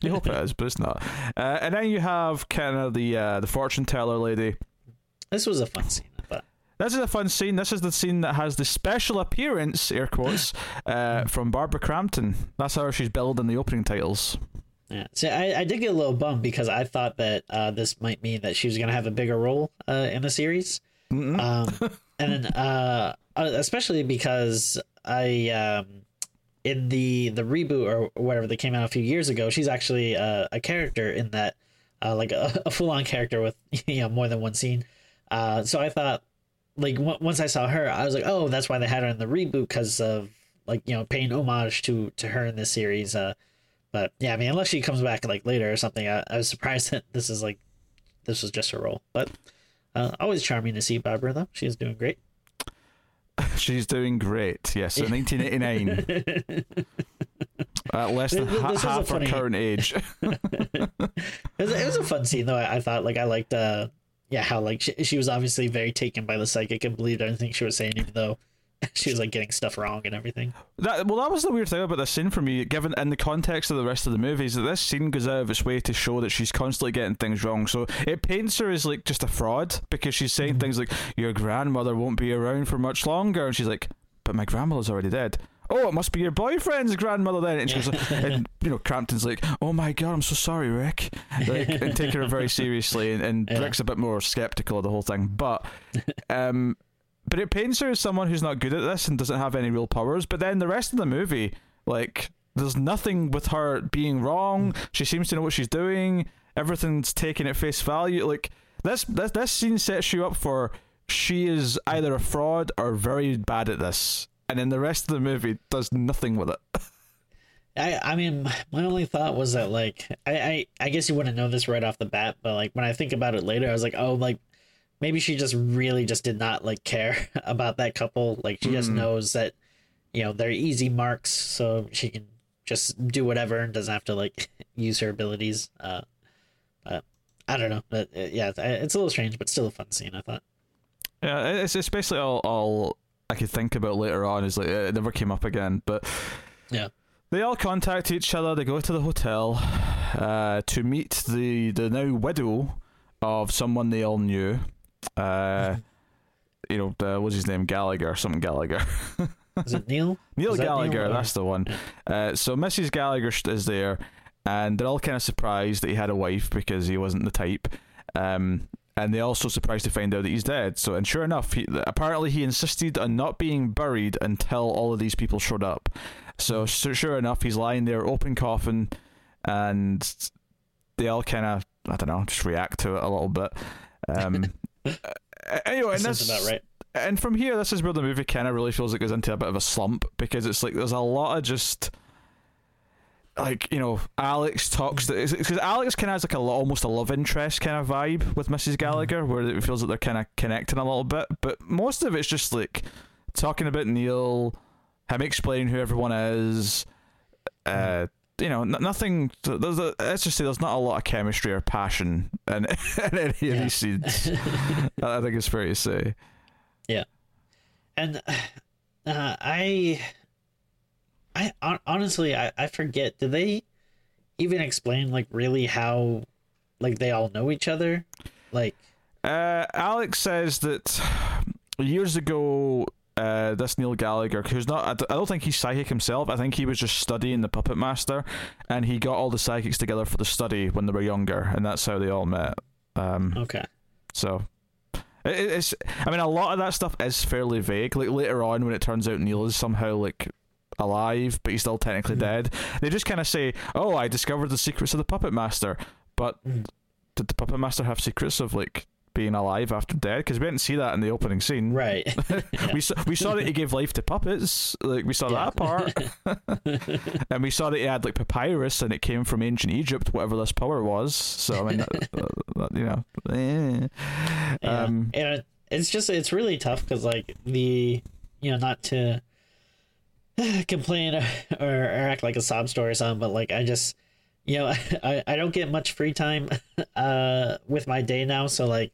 you hope it is, but it's not. Uh, and then you have kind of the uh, the fortune teller lady. This was a fun scene. This is a fun scene. This is the scene that has the special appearance, air quotes, uh, from Barbara Crampton. That's how she's billed in the opening titles. Yeah. See, I, I did get a little bummed because I thought that uh, this might mean that she was going to have a bigger role uh, in the series. Mm-mm. Um, and then, uh, uh, especially because I, um, in the the reboot or whatever that came out a few years ago, she's actually uh, a character in that, uh, like a, a full on character with you know more than one scene. Uh, so I thought, like w- once I saw her, I was like, oh, that's why they had her in the reboot because of like you know paying homage to to her in this series. Uh, but yeah, I mean, unless she comes back like later or something, I, I was surprised that this is like this was just her role. But uh, always charming to see Barbara though; she's doing great. She's doing great. Yes, in 1989, at less than This half her funny- current age. It was, it was a fun scene though. I, I thought like I liked uh yeah how like she, she was obviously very taken by the psychic and believed anything she was saying even though she was like getting stuff wrong and everything. That well, that was the weird thing about this scene for me. Given in the context of the rest of the movie, is that this scene goes out of its way to show that she's constantly getting things wrong. So it paints her as like just a fraud because she's saying mm-hmm. things like, "Your grandmother won't be around for much longer," and she's like, "But my grandmother's already dead." Oh, it must be your boyfriend's grandmother then. And she goes, and you know, Crampton's like, "Oh my god, I'm so sorry, Rick," like, and taking her very seriously. And, and Yeah. Rick's a bit more skeptical of the whole thing, but um, but it paints her as someone who's not good at this and doesn't have any real powers. But then the rest of the movie, like, there's nothing with her being wrong. She seems to know what she's doing. Everything's taken at face value. Like this, this, this scene sets you up for she is either a fraud or very bad at this, and then the rest of the movie does nothing with it. I I mean my only thought was that like I I, I guess you wouldn't know this right off the bat, but like when I think about it later, I was like oh like maybe she just really just did not like care about that couple. Like she just Mm. knows that you know they're easy marks, so she can just do whatever and doesn't have to like use her abilities. Uh, but I don't know. But uh, yeah, it's- a little strange, but still a fun scene. I thought. Yeah, it's basically all, all I could think about later on is like it never came up again. But Yeah. they all contact each other. They go to the hotel uh, to meet the the now widow of someone they all knew. Uh, you know, uh, what's his name? Gallagher, something Gallagher. Is it Neil? Neil Is that Neil Gallagher, that's the one. Uh, so Mrs. Gallagher is there, and they're all kind of surprised that he had a wife because he wasn't the type. Um, and they're also surprised to find out that he's dead. So, and sure enough, he, apparently he insisted on not being buried until all of these people showed up. So, so sure enough, he's lying there, open coffin, and they all kind of, I don't know, just react to it a little bit. Um, anyway, and Sounds this, about right. and from here, this is where the movie kind of really feels it goes into a bit of a slump because it's like there's a lot of just like you know Alex talks because Alex kind of has like a almost a love interest kind of vibe with Mrs. Gallagher where it feels like they're kind of connecting a little bit, but most of it's just like talking about Neil, him explaining who everyone is, uh. You know, n- nothing. There's a, let's just say there's not a lot of chemistry or passion in, in any of these scenes. I think it's fair to say. Yeah and uh, I, I honestly, I, I forget. Did they even explain like really how, like they all know each other? Like, Uh, Alex says that years ago, uh, this Neil Gallagher, who's not, I don't think he's psychic himself. I think he was just studying the Puppet Master, and he got all the psychics together for the study when they were younger, and that's how they all met. Um, okay, so. it- it- It's, I mean, a lot of that stuff is fairly vague. Like later on, when it turns out Neil is somehow like alive, but he's still technically Mhm. dead, they just kind of say, "Oh, I discovered the secrets of the Puppet Master," but Mhm. did the Puppet Master have secrets of like being alive after dead? Because we didn't see that in the opening scene. right. we saw we saw that he gave life to puppets. Like we saw Yeah. that part, and we saw that he had like papyrus, and it came from ancient Egypt, whatever this power was. So I mean, that, that, you know, eh. Yeah. um, and it's just it's really tough because like the you know not to complain or, or, act like a sob story or something but like i just you know i, I don't get much free time uh with my day now. So like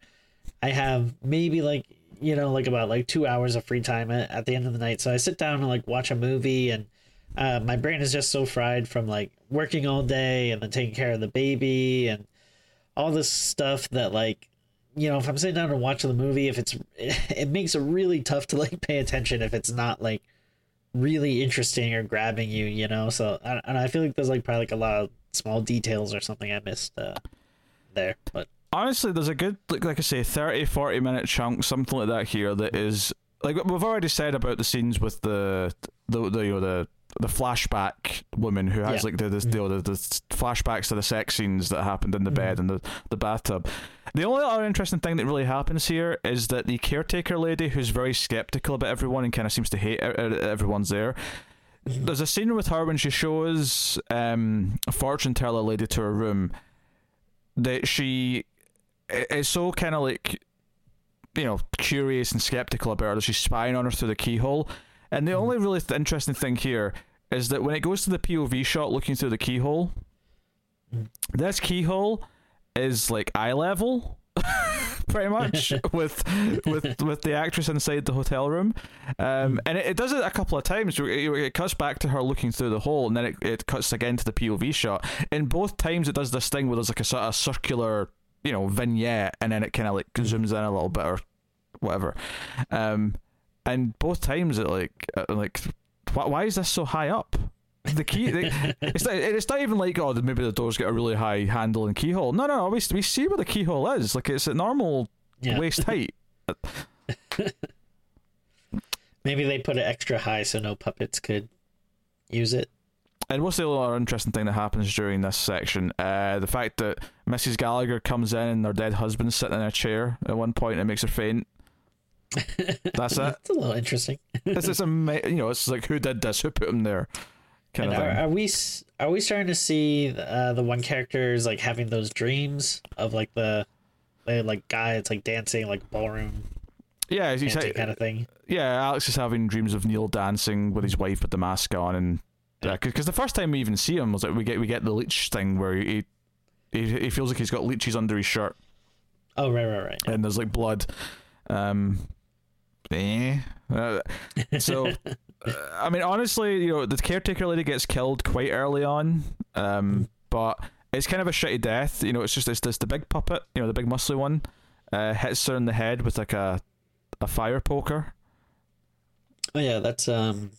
i have maybe like you know like about like two hours of free time at, at the end of the night. So i sit down and like watch a movie and uh, my brain is just so fried from like working all day and then taking care of the baby and all this stuff that like you know if i'm sitting down and watching the movie if it's it makes it really tough to like pay attention if it's not like really interesting or grabbing you you know? So and i feel like there's like probably like a lot of small details or something i missed uh there but honestly, there's a good like like I say, 30, 40 minute chunk, something like that here that is like we've already said about the scenes with the the, the you know the the flashback woman who has Yeah. like the the, know, the the flashbacks to the sex scenes that happened in the bed and the the bathtub. The only other interesting thing that really happens here is that the caretaker lady, who's very skeptical about everyone and kind of seems to hate everyone's there. There's a scene with her when she shows um, a fortune teller lady to her room that she is so kind of like you know curious and skeptical about her that she's spying on her through the keyhole and the only really th- interesting thing here is that when it goes to the pov shot looking through the keyhole Mm. this keyhole is like eye level pretty much with with with the actress inside the hotel room. Um, and it, it does it a couple of times it, it cuts back to her looking through the hole and then it, it cuts again to the pov shot. In both times it does this thing where there's like a sort of circular you know vignette and then it kind of like zooms in a little bit or whatever. Um and both times it like uh, like why, why is this so high up the key the, it's not it's not even like oh maybe the door's got a really high handle and keyhole no no we, we see where the keyhole is like it's at normal yeah waist height maybe they put it extra high so no puppets could use it And what's the other interesting thing that happens during this section? Uh, the fact that Mrs. Gallagher comes in and her dead husband's sitting in a chair at one point and it makes her faint. That's it. it's a little interesting It's just ama- you know, it's like who did this? Who put him there? Kind And of are, thing. are we are we starting to see uh, the one characters like having those dreams of like the uh, like guy. It's like dancing, like ballroom Yeah, he's, dancing he's kind of thing. yeah. Alex is having dreams of Neil dancing with his wife with the mask on, and because the first time we even see him was like we get we get the leech thing where he he, he feels like he's got leeches under his shirt Oh right, right, right. and there's like blood. Um, eh. Uh, so, uh, I mean, honestly, you know, the caretaker lady gets killed quite early on, um, but it's kind of a shitty death. You know, it's just it's this the big puppet, you know, the big muscly one, uh, hits her in the head with like a a fire poker. Oh yeah, that's um.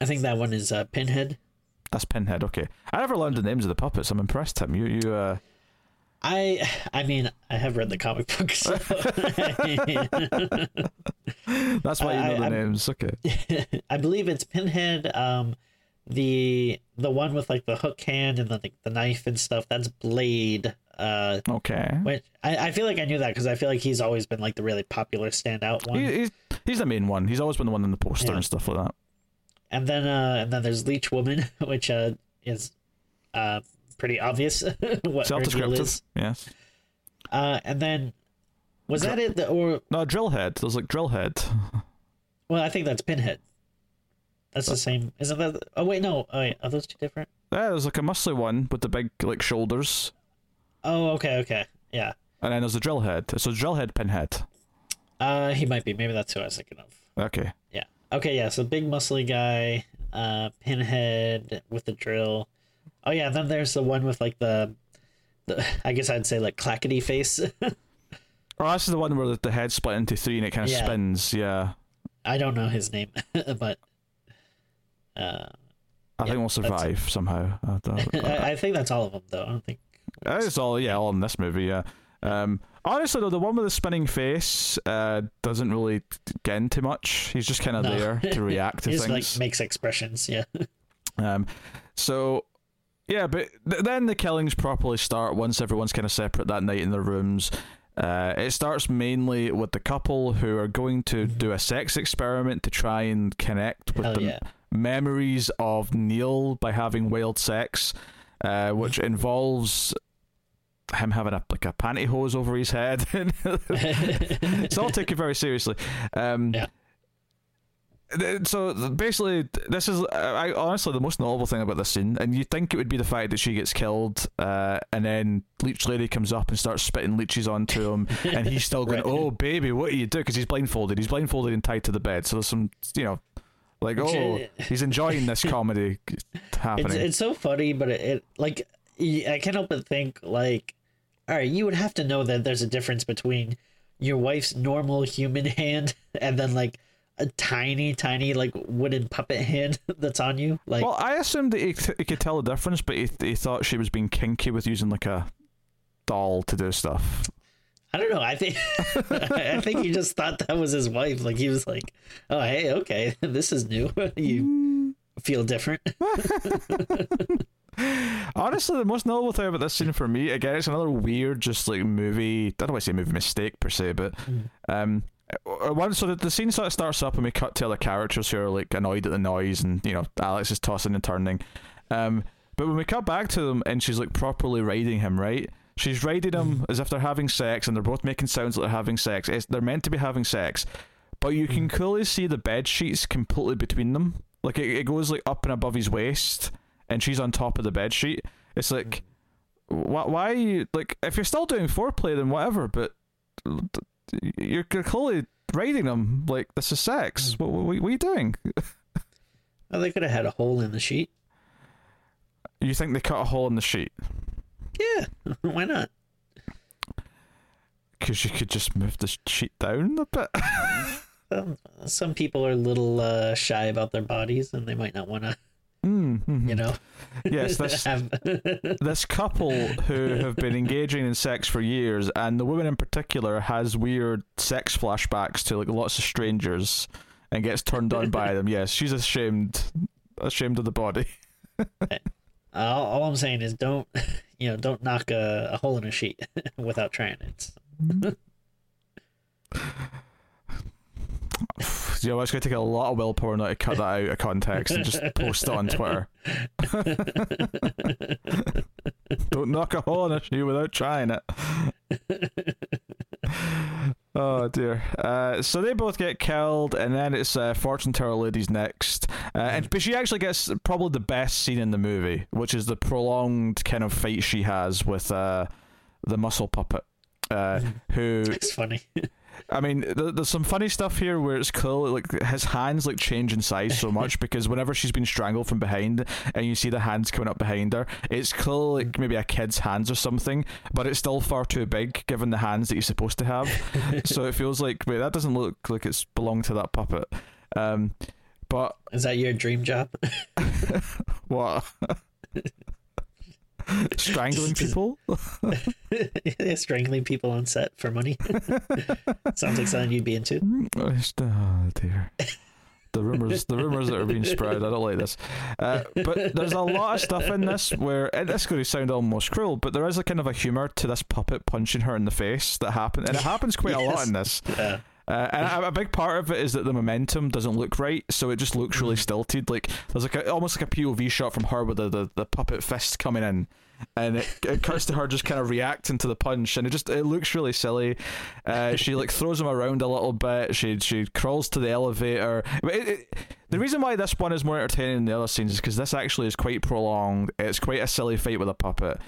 I think that one is uh, Pinhead. That's Pinhead. Okay, I never learned the names of the puppets. I'm impressed, Tim. You you uh. I I mean I have read the comic book, so That's why you know I- the I'm- names. Okay. I believe it's Pinhead. Um, the the one with like the hook hand and the the knife and stuff. That's Blade. Uh, Okay. which I, I feel like I knew that because I feel like he's always been like the really popular standout one. He, he's he's the main one. He's always been the one in the poster Yeah. and stuff like that. And then uh, and then there's Leech Woman, which uh is uh pretty obvious what Self-descriptive. is. Yes. Uh, and then was that it? Or No, Drillhead. There's like Drillhead. well, I think that's Pinhead. That's the same. Isn't that? Oh wait, no. Oh wait, are those two different? Yeah, there's like a muscly one with the big like shoulders, Oh, okay, okay, yeah. and then there's a Drillhead. So Drillhead, Pinhead. Uh, he might be. Maybe that's who I was thinking of. Okay. Yeah. Okay, yeah. So big muscly guy, uh, Pinhead with the drill. Oh yeah, then there's the one with like the, the I guess I'd say like clackety face. Oh, this is the one where the, the head split into three and it kind of Yeah. spins. Yeah. I don't know his name, but uh, I Yeah, think we'll survive somehow. I I, I think that's all of them though. I don't think. It's all yeah, all in this movie. Yeah. Um, honestly though, the one with the spinning face uh, doesn't really get into much. He's just kind of No. there to react to things. like makes expressions. Yeah. Um, so yeah, but th- then the killings properly start once everyone's kind of separate that night in their rooms. Uh, it starts mainly with the couple who are going to do a sex experiment to try and connect with Hell the yeah. memories of Neil by having wild sex, uh, which involves him having a like a pantyhose over his head. it's all taken very seriously. Um, Yeah. So basically, this is I honestly the most notable thing about this scene, and you think it would be the fact that she gets killed, uh, and then Leech Lady comes up and starts spitting leeches onto him, and he's still going, Right. "Oh baby, what are you doing?" Because he's blindfolded. He's blindfolded and tied to the bed. So there's some, you know, like oh, he's enjoying this comedy It's happening. it's so funny, but it, it like I can't help but think like, all right, you would have to know that there's a difference between your wife's normal human hand and then like a tiny, tiny like wooden puppet hand that's on you. Like, well, I assumed that he, th- he could tell the difference, but he, he thought she was being kinky with using like a doll to do stuff. I don't know. I think I think he just thought that was his wife. Like he was like, oh hey, okay, this is new. you feel different. Honestly, the most notable thing about this scene for me, again, it's another weird, just like movie. I don't want to say movie mistake per se, but um, uh, Uh, uh, one. So the, the scene sort of starts up, and we cut to other characters who are like annoyed at the noise, and you know, Alex is tossing and turning. Um, but when we cut back to them, and she's like properly riding him, right? She's riding him mm. as if they're having sex, and they're both making sounds like they're having sex. It's, they're meant to be having sex, but you can mm. clearly see the bed sheets completely between them. Like it, it goes like up and above his waist, and she's on top of the bed sheet. It's like, mm. why? Why? you- Like, if you're still doing foreplay, then whatever. But you're you're clearly riding them like this is sex. What, what, what are you doing? Oh, they could have had a hole in the sheet. You think they cut a hole in the sheet Yeah, why not? because you could just move the sheet down a bit? Um, some people are a little uh, shy about their bodies, and they might not want to, mm, mhm. you know. Yes, this this couple who have been engaging in sex for years, and the woman in particular has weird sex flashbacks to like lots of strangers, and gets turned on by them. Yes, she's ashamed, ashamed of the body. all, all I'm saying is don't, you know, don't knock a, a hole in a sheet without trying it. You know, it's going to take a lot of willpower now to cut that out of context and just post it on Twitter. Don't knock a hole in a shoe without trying it. oh dear. Uh, so they both get killed, and then it's uh, fortune teller lady's next, uh, and but she actually gets probably the best scene in the movie, which is the prolonged kind of fight she has with uh, the muscle puppet. Uh, who It's funny. I mean, th- there's some funny stuff here where it's cool. Like his hands like change in size so much because whenever she's been strangled from behind, and you see the hands coming up behind her, it's cool like maybe a kid's hands or something, but it's still far too big given the hands that he's supposed to have. so it feels like wait, that doesn't look like it's belonged to that puppet. Um, but Is that your dream job? what? Strangling people? Yeah, Strangling people on set for money. Sounds like something you'd be into. Oh, oh dear. The rumors, the rumors that are being spread. I don't like this. Uh, but there's a lot of stuff in this where and this is going to sound almost cruel, but there is a kind of a humor to this puppet punching her in the face that happen, and it happens quite a lot in this. Yeah. Uh, and a, big part of it is that the momentum doesn't look right, so it just looks really stilted. Like there's like a, almost like a POV shot from her with the, the, the puppet fist coming in, and it, it cuts to her just kind of reacting to the punch, and it just it looks really silly. Uh, she like throws him around a little bit. She she crawls to the elevator. It, it, the reason why this one is more entertaining than the other scenes is because this actually is quite prolonged. It's quite a silly fight with a puppet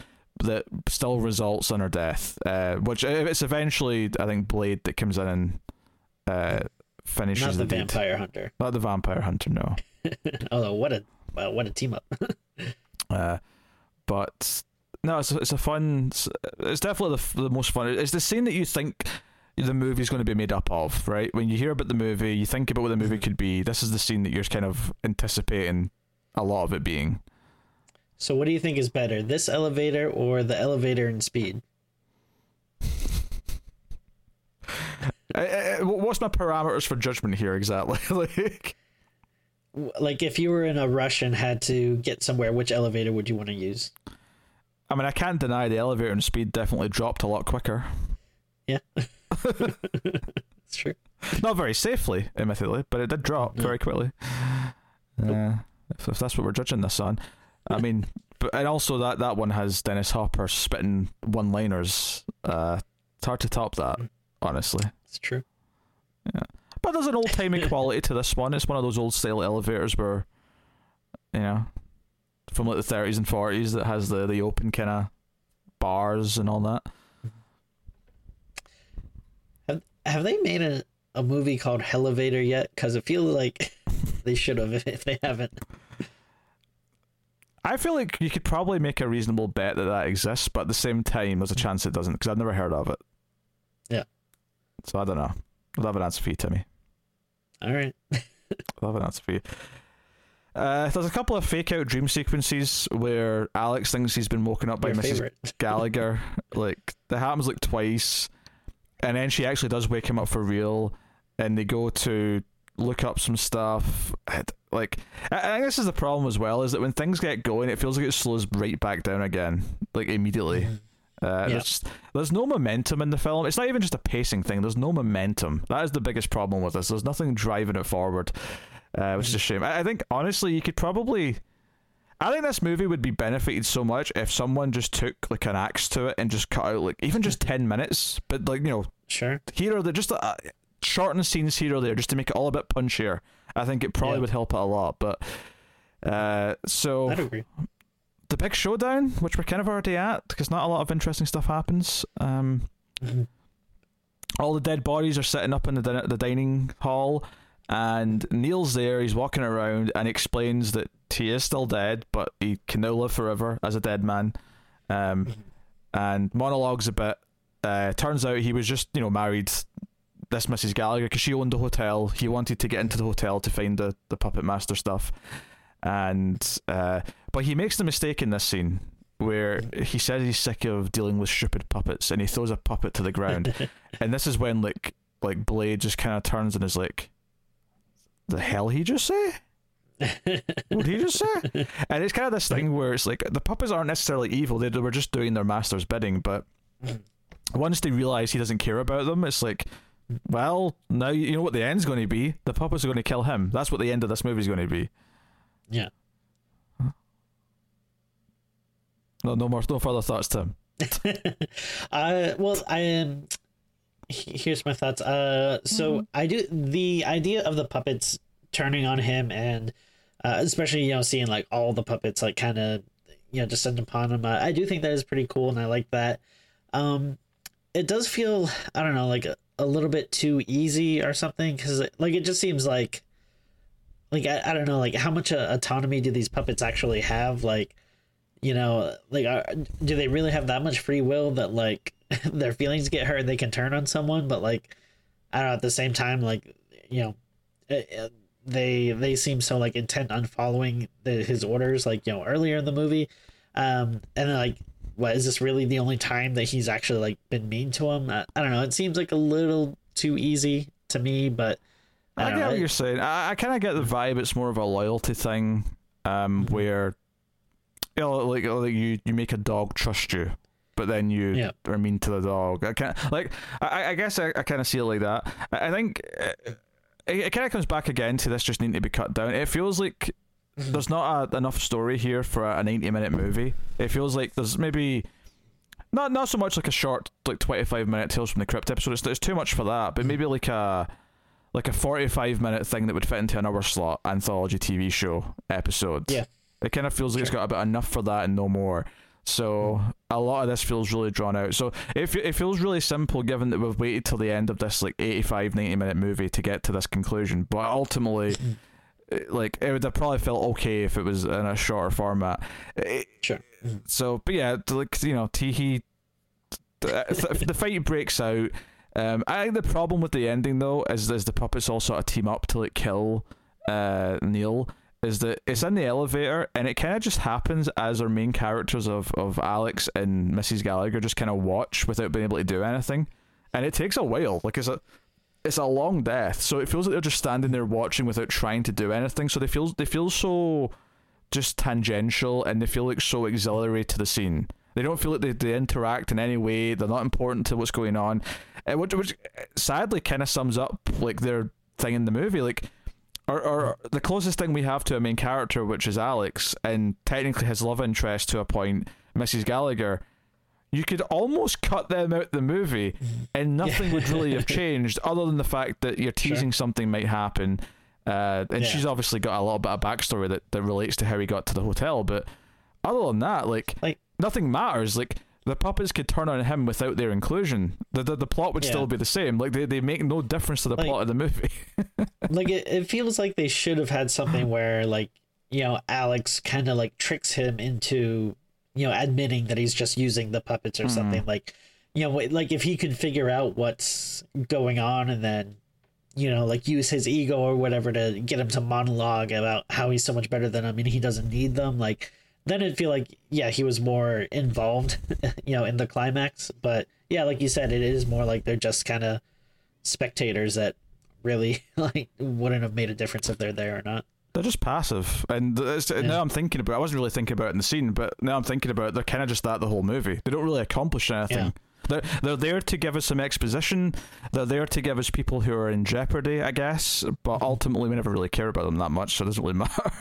that still results in her death. Uh, which uh, it's eventually I think Blade that comes in and uh, finishes Not the deed. vampire hunter. Not the vampire hunter, no. Although what a wow, what a team up. Uh, but no, it's a, it's a fun. It's, it's definitely the, the most fun. It's the scene that you think the movie's going to be made up of, right? When you hear about the movie, you think about what the movie could be. This is the scene that you're kind of anticipating a lot of it being. So what do you think is better, this elevator or the elevator in Speed? Uh, uh, what's my parameters for judgment here exactly? like, Like if you were in a rush and had to get somewhere, which elevator would you want to use? I mean, I can't deny the elevator and speed definitely dropped a lot quicker. Yeah. It's true. Not very safely, admittedly, but it did drop very quickly. Uh, if, if that's what we're judging this on, I mean, but and also that that one has Dennis Hopper spitting one-liners. Uh, it's hard to top that, honestly. It's true. Yeah. But there's an old timey quality to this one. It's one of those old style elevators where, you know, from like the 30s and 40s that has the the open kind of bars and all that. Have Have they made a, a movie called Elevator yet? Because I feel like they should have if, if they haven't. I feel like you could probably make a reasonable bet that that exists, but at the same time, there's a chance it doesn't because I've never heard of it. So I don't know. Have an answer for you, Timmy. All right. I'll an answer for you. Uh, there's a couple of fake out dream sequences where Alex thinks he's been woken up by Your Mrs. favorite. Gallagher. like that happens like twice, and then she actually does wake him up for real, and they go to look up some stuff. Like I I think this is the problem as well is that when things get going, it feels like it slows right back down again, like immediately. Uh, there's, just- there's no momentum in the film. It's not even just a pacing thing. There's no momentum. That is the biggest problem with this. There's nothing driving it forward, uh, which is a shame. I, I think honestly, you could probably. I think this movie would be benefited so much if someone just took like an axe to it and just cut out like even just ten minutes, but like you know Sure. here or there, just uh, shorten scenes here or there, just to make it all a bit punchier. I think it probably Yeah. would help it a lot. But uh, so. The big showdown, which we're kind of already at, because not a lot of interesting stuff happens. Um, Mhm. all the dead bodies are sitting up in the din- the dining hall, and Neil's there. He's walking around and explains that he is still dead, but he can now live forever as a dead man. Um, and monologues a bit. Uh, turns out he was just you know married this Mrs. Gallagher because she owned the hotel. He wanted to get into the hotel to find the the puppet master stuff, and uh, but he makes the mistake in this scene where he says he's sick of dealing with stupid puppets, and he throws a puppet to the ground, and this is when like like Blade just kind of turns and is like, "The hell he just say." what did he just say? And it's kind of this thing where it's like the puppets aren't necessarily evil; they, they were just doing their master's bidding. But once they realize he doesn't care about them, it's like, well, now you know what the end's going to be. The puppets are going to kill him. That's what the end of this movie is going to be. Yeah. No, no more, no further thoughts, Tim. uh, well, I um, here's my thoughts. Uh, so mm-hmm. I do the idea of the puppets turning on him, and uh, especially you know seeing like all the puppets like kind of you know descend upon him. Uh, I do think that is pretty cool, and I like that. Um, it does feel I don't know like a, a little bit too easy or something because like it just seems like like I, I don't know like how much uh, autonomy do these puppets actually have? Like you know like are, do they really have that much free will that like their feelings get hurt they can turn on someone? But like i don't know at the same time like you know it, eh, it, eh, they they seem so like intent on following the, his orders like you know earlier in the movie. Um and then like what is this really the only time that he's actually like been mean to him? I, I don't know it seems like a little too easy to me but I, get know, what you're saying. I, I kind of get the vibe. It's more of a loyalty thing, um, mm-hmm. where you know, like, like you you make a dog trust you, but then you are mean to the dog. I can't like. I, I guess I, I kind of see it like that. I, I think uh, it, it kind of comes back again to this just needing to be cut down. It feels like mm-hmm. there's not a, enough story here for a 90 minute movie. It feels like there's maybe not not so much like a short like 25 minute Tales from the Crypt episode. It's, it's too much for that, but mm-hmm. maybe like a like a 45 minute thing that would fit into an hour slot anthology TV show episode. Yeah. It kind of feels like sure. it's got about enough for that and no more. So a lot of this feels really drawn out. So it, it feels really simple given that we've waited till the end of this like 85, 90 minute movie to get to this conclusion. But ultimately, mm. like it would have probably felt okay if it was in a shorter format. Eh, sure. Mm-hmm. So, but yeah, like you know, Teehee, the, the fight breaks out. Um, I think the problem with the ending though is, is the puppets all sort of team up to like kill uh, Neil is that it's in the elevator and it kind of just happens as our main characters of, of Alex and Mrs. Gallagher just kind of watch without being able to do anything. And it takes a while. Like it's a it's a long death. So it feels like they're just standing there watching without trying to do anything. So they feel they feel so just tangential and they feel like so auxiliary to the scene. They don't feel like they, they interact in any way. They're not important to what's going on. Uh, which, which uh, sadly kind of sums up like their thing in the movie. Like or, or the closest thing we have to a main character, which is Alex, and technically his love interest to a point, Mrs. Gallagher, you could almost cut them out the movie mm-hmm. and nothing yeah. would really have changed other than the fact that you're teasing sure. something might happen. Uh, and yeah. she's obviously got a little bit of backstory that, that relates to how he got to the hotel. But other than that, like, like nothing matters. Like, the puppets could turn on him without their inclusion. The the, the plot would yeah. still be the same. Like they, they make no difference to the like, plot of the movie. like it, it feels like they should have had something where like you know Alex kind of like tricks him into you know admitting that he's just using the puppets or mm. something like you know like if he could figure out what's going on and then you know like use his ego or whatever to get him to monologue about how he's so much better than him and he doesn't need them like then it'd feel like yeah he was more involved you know in the climax but yeah like you said it is more like they're just kind of spectators that really like wouldn't have made a difference if they're there or not they're just passive and yeah. now i'm thinking about i wasn't really thinking about it in the scene but now i'm thinking about it, they're kind of just that the whole movie they don't really accomplish anything yeah. They're, they're there to give us some exposition. They're there to give us people who are in jeopardy, I guess. But mm-hmm. ultimately, we never really care about them that much, so it doesn't really matter.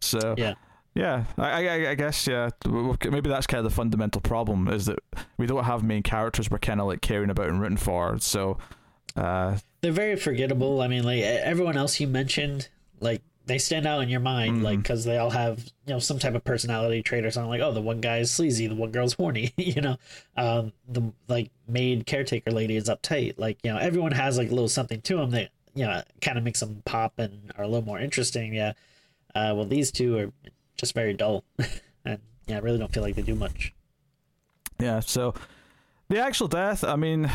so yeah, yeah, I, I, I guess yeah. Maybe that's kind of the fundamental problem is that we don't have main characters we're kind of like caring about and rooting for. So uh, they're very forgettable. I mean, like everyone else you mentioned, like they stand out in your mind, mm-hmm. like because they all have you know some type of personality trait or something. Like oh, the one guy is sleazy, the one girl's horny. you know, um, the like maid caretaker lady is uptight. Like you know, everyone has like a little something to them that you know kind of makes them pop and are a little more interesting. Yeah. Uh, well, these two are just very dull, and yeah, I really don't feel like they do much. Yeah, so the actual death, I mean,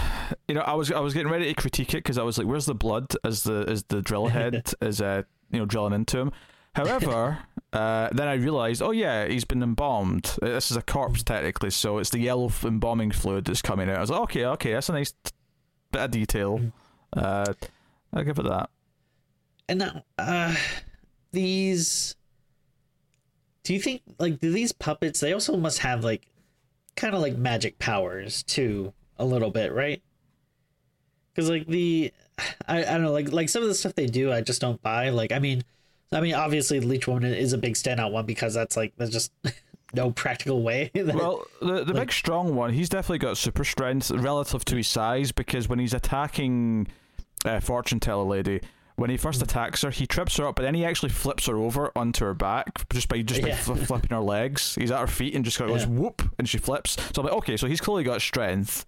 you know, I was I was getting ready to critique it because I was like, "Where's the blood?" As the as the drill head is uh you know drilling into him. However, uh, then I realized, oh yeah, he's been embalmed. This is a corpse technically, so it's the yellow embalming fluid that's coming out. I was like, okay, okay, that's a nice bit of detail. Mm-hmm. Uh, I'll give it that. And now, uh, these do you think like do these puppets they also must have like kind of like magic powers too a little bit right because like the I, I don't know like like some of the stuff they do i just don't buy like i mean i mean obviously leech woman is a big standout one because that's like that's just no practical way. that- Well, the the big strong one, he's definitely got super strength relative to his size because when he's attacking uh, fortune teller lady, when he first attacks her, he trips her up, but then he actually flips her over onto her back just by just by Yeah. fl- flipping her legs. He's at her feet and just goes Yeah. whoop, and she flips. So I'm like, okay, so he's clearly got strength.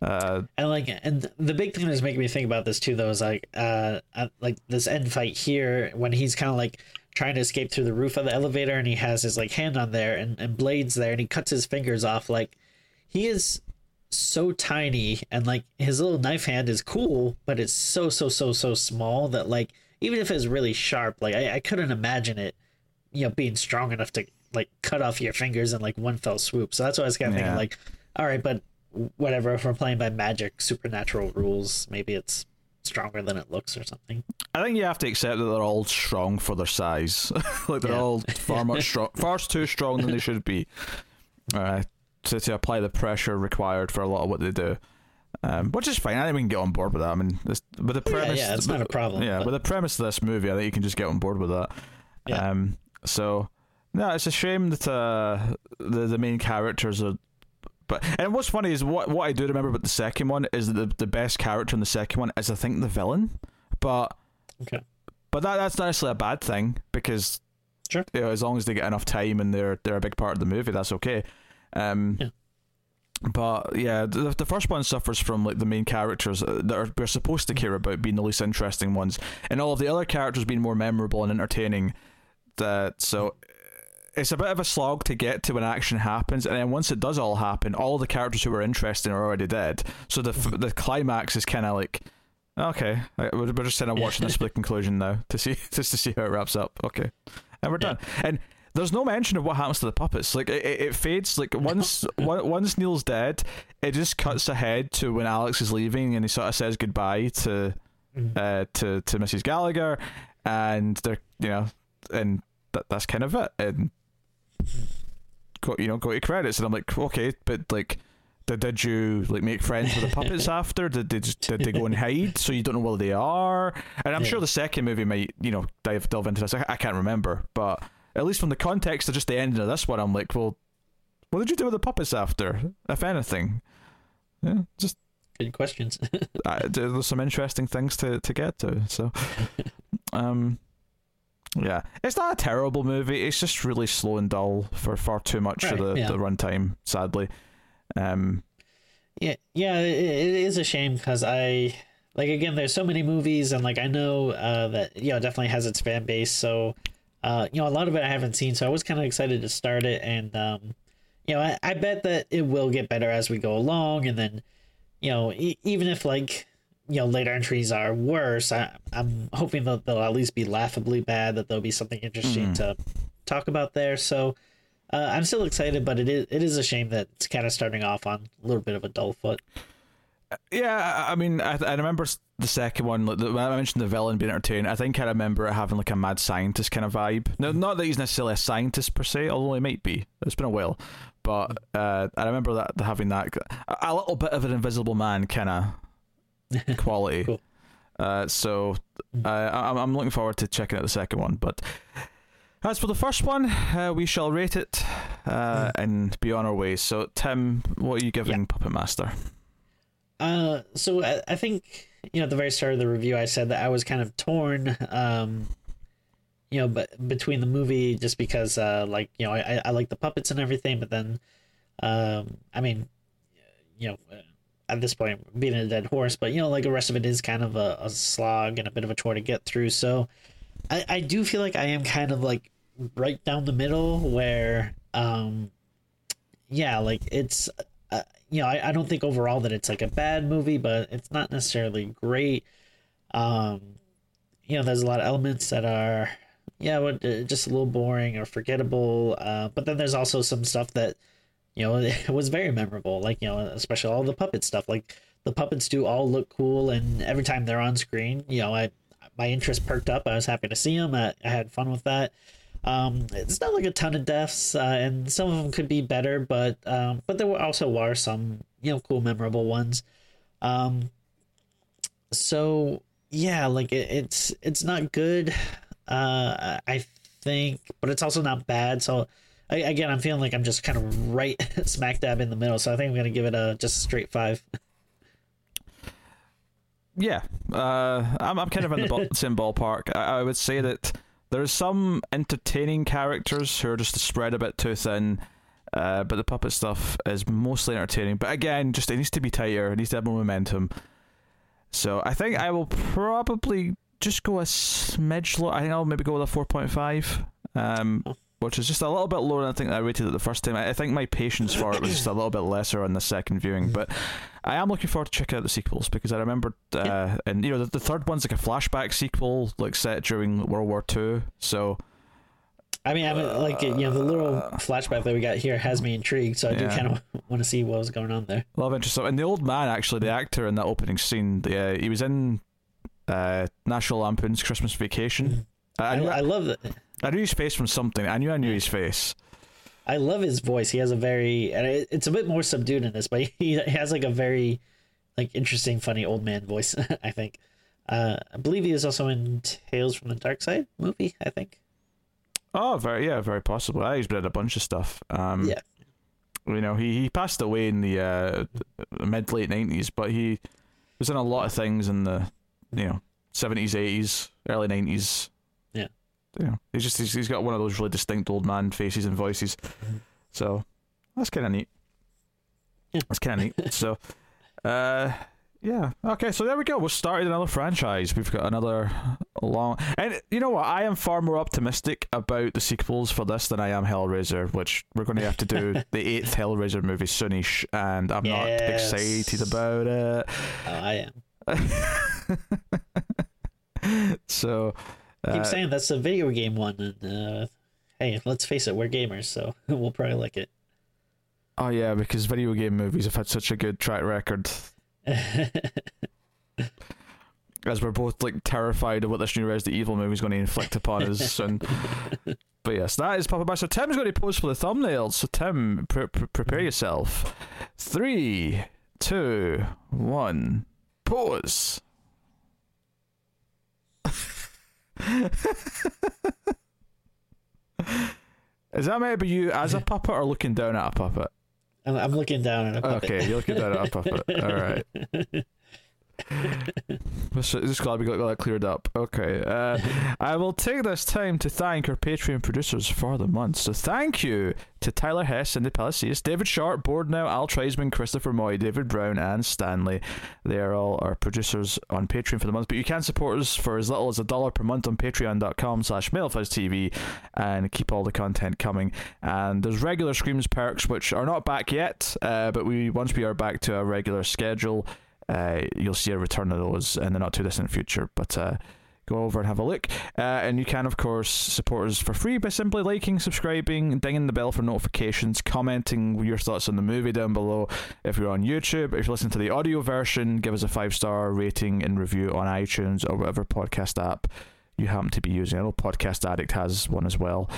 Uh, and like and the big thing that's making me think about this too though is like uh uh, like this end fight here when he's kind of like trying to escape through the roof of the elevator and he has his like hand on there and, and Blade's there and he cuts his fingers off like he is so tiny and like his little knife hand is cool but it's so so so so small that like even if it's really sharp like i, I couldn't imagine it you know being strong enough to like cut off your fingers in like one fell swoop so that's why i was kind of Yeah. thinking like all right but whatever if we're playing by magic supernatural rules maybe it's stronger than it looks or something I think you have to accept that they're all strong for their size. like they're Yeah. all far much strong, far too strong than they should be. Uh, to to apply the pressure required for a lot of what they do, um, which is fine. I think we can get on board with that. I mean, this, with the Oh, yeah, premise, yeah, it's not a problem, Yeah, but- with the premise of this movie, I think you can just get on board with that. Yeah. Um, so no, it's a shame that uh, the the main characters are. But and what's funny is what what I do remember about the second one is that the the best character in the second one is I think the villain, but okay but that that's not necessarily a bad thing because Sure. you know, as long as they get enough time and they're they're a big part of the movie, that's okay. Um, Yeah. But yeah, the, the first one suffers from like the main characters uh, that are we're supposed to care about being the least interesting ones, and all of the other characters being more memorable and entertaining. That so it's a bit of a slog to get to when action happens, and then once it does all happen, all the characters who were interesting are already dead. So the f the climax is kind of like, okay, we're, we're just kind of watching this for the conclusion now to see just to see how it wraps up. Okay, and we're Yeah. done. And there's no mention of what happens to the puppets. Like it, it, it fades. Like once on- once Neil's dead, it just cuts ahead to when Alex is leaving, and he sort of says goodbye to Mhm. uh, to to Mrs. Gallagher, and they're you know, and that, that's kind of it. And go you know go to credits, and I'm like, okay, but like. Did, did you like make friends with the puppets after? Did they just, did they go and hide so you don't know where they are? And I'm Yeah. sure the second movie might you know dive delve into this. I, I can't remember, but at least from the context of just the ending of this one, I'm like, well, what did you do with the puppets after, if anything? Yeah, just good questions uh, there's some interesting things to, to get to. So, um, yeah, it's not a terrible movie. It's just really slow and dull for far too much of the, yeah. the runtime. Sadly, um, Yeah, yeah, it, it is a shame because I like again. There's so many movies, and like I know uh, that you know definitely has its fan base. So, uh, you know, a lot of it I haven't seen, so I was kind of excited to start it, and um, you know, I, I bet that it will get better as we go along, and then, you know, e- even if like you know later entries are worse, I, I'm hoping that they'll at least be laughably bad. That there'll be something interesting Mhm. to talk about there. So. Uh, I'm still excited, but it is it is a shame that it's kind of starting off on a little bit of a dull foot. Yeah, I mean, I, I remember the second one. Like, the, when I mentioned the villain being entertaining, I think I remember it having like a mad scientist kind of vibe. Now, not that he's necessarily a scientist per se, although he might be. It's been a while, but uh, I remember that having that a, little bit of an Invisible Man kind of quality. Cool. Uh, so uh, I, I'm looking forward to checking out the second one. But as for the first one, uh, we shall rate it uh, and be on our way. So, Tim, what are you giving Puppet Master? Uh, so I, I think you know at the very start of the review I said that I was kind of torn, um, you know, but between the movie just because uh, like you know I, I like the puppets and everything, but then, um, I mean, you know, at this point being a dead horse, but you know like the rest of it is kind of a, a slog and a bit of a chore to get through. So I I do feel like I am kind of like right down the middle where um, yeah, like it's you know, I, I don't think overall that it's like a bad movie, but it's not necessarily great. Um, you know, there's a lot of elements that are, yeah, uh, just a little boring or forgettable. Uh, but then there's also some stuff that, you know, it was very memorable. Like, you know, especially all the puppet stuff. Like the puppets do all look cool, and every time they're on screen, you know, I my interest perked up. I was happy to see them. I, I had fun with that. Um, it's not like a ton of deaths, uh, and some of them could be better, but um, but there were also were some you know cool, memorable ones. Um, so yeah, like it, it's it's not good, uh, I think, but it's also not bad. So I, again, I'm feeling like I'm just kind of right smack dab in the middle. So I think I'm gonna give it a just a straight five. Yeah, uh, I'm I'm kind of in the same ballpark. I, I would say that there's some entertaining characters who are just spread a bit too thin. Uh, but the puppet stuff is mostly entertaining. But again, just it needs to be tighter. It needs to have more momentum. So I think I will probably just go a smidge low. I think I'll maybe go with a four point five, um, which is just a little bit lower than I think I rated it the first time. I, I think my patience for it was just a little bit lesser on the second viewing. But I am looking forward to checking out the sequels because I remember, uh, and you know, the, the third one's like a flashback sequel, like set during World War Two. So I mean, I mean, like you know, the little flashback that we got here has me intrigued. So I do kind of want to see what was going on there. A lot of interest. And the old man, actually, the actor in that opening scene, the, uh, he was in uh, National Lampoon's Christmas Vacation. I, I, I love that. I knew his face from something. I knew I knew his face. I love his voice. He has a very, and it's a bit more subdued in this, but he has like a very, like interesting, funny old man voice. I think. Uh, I believe he is also in Tales from the Darkside movie. I think. Oh, very yeah, very possible. I, he's been in a bunch of stuff. Um, Yeah. You know, he, he passed away in the uh, mid late nineties, but he was in a lot of things in the you know seventies, eighties, early nineties. Yeah. He's just he's, he's got one of those really distinct old man faces and voices. So that's kind of neat. That's kind of neat. so, uh, yeah. Okay, so there we go. We've started another franchise. We've got another long. And you know what? I am far more optimistic about the sequels for this than I am Hellraiser, which we're going to have to do the eighth Hellraiser movie soonish, and I'm not excited about it. Oh, I am. So, I keep uh, saying that's a video game one, and uh, hey, let's face it, we're gamers, so we'll probably like it. oh yeah, because video game movies have had such a good track record. as we're both like terrified of what this new Resident Evil movie is going to inflict upon us. And but yes, that is Puppet Master. Tim's going to pose for the thumbnails. So Tim, pre- pre- prepare yourself. Three, two, one, pause. Is that maybe you as a puppet or looking down at a puppet? I'm, I'm looking down at a puppet. Okay, you're looking down at a puppet. All right. Just glad we got that cleared up. Okay. Uh, I will take this time to thank our Patreon producers for the month. So thank you to Tyler Hess, Cindy Palacios, David Sharp, Board Now, Al Treisman, Christopher Moy, David Brown, and Stanley. They are all our producers on Patreon for the month. But you can support us for as little as a dollar per month on patreon.com slash TV and keep all the content coming. And there's regular Screams perks, which are not back yet, uh, but we once we are back to a regular schedule, uh, you'll see a return of those in the not too distant future. But uh, go over and have a look. Uh, and you can, of course, support us for free by simply liking, subscribing, dinging the bell for notifications, commenting your thoughts on the movie down below. If you're on YouTube, if you listen to the audio version, give us a five star rating and review on iTunes or whatever podcast app you happen to be using. I know Podcast Addict has one as well.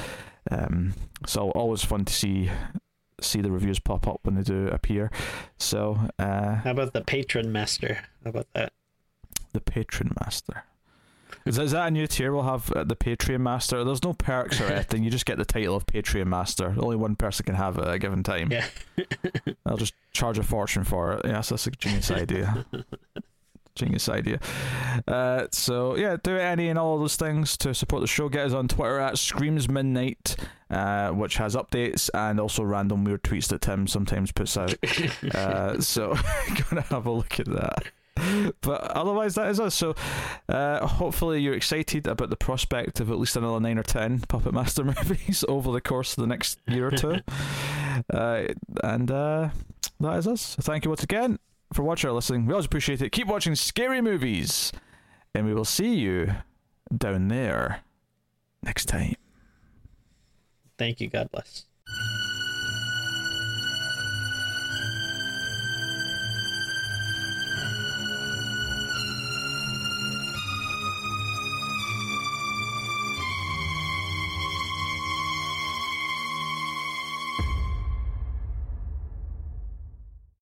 Um, so always fun to see see the reviews pop up when they do appear. So uh, How about the patron master? How about that? the patron master. Is that, is that a new tier we'll have at the Patreon Master? There's no perks or anything. You just get the title of Patreon Master. Only one person can have it at a given time. Yeah. I'll just charge a fortune for it. Yes, that's a genius idea. genius idea. Uh, so yeah, do any and all of those things to support the show. Get us on Twitter at Screams Midnight, uh, which has updates and also random weird tweets that Tim sometimes puts out. uh, so gonna have a look at that. But otherwise, that is us. So, uh, hopefully, you're excited about the prospect of at least another nine or ten Puppet Master movies over the course of the next year or two. Uh, and uh, that is us. So thank you once again for watching or listening. We always appreciate it. Keep watching scary movies, and we will see you down there next time. Thank you. God bless.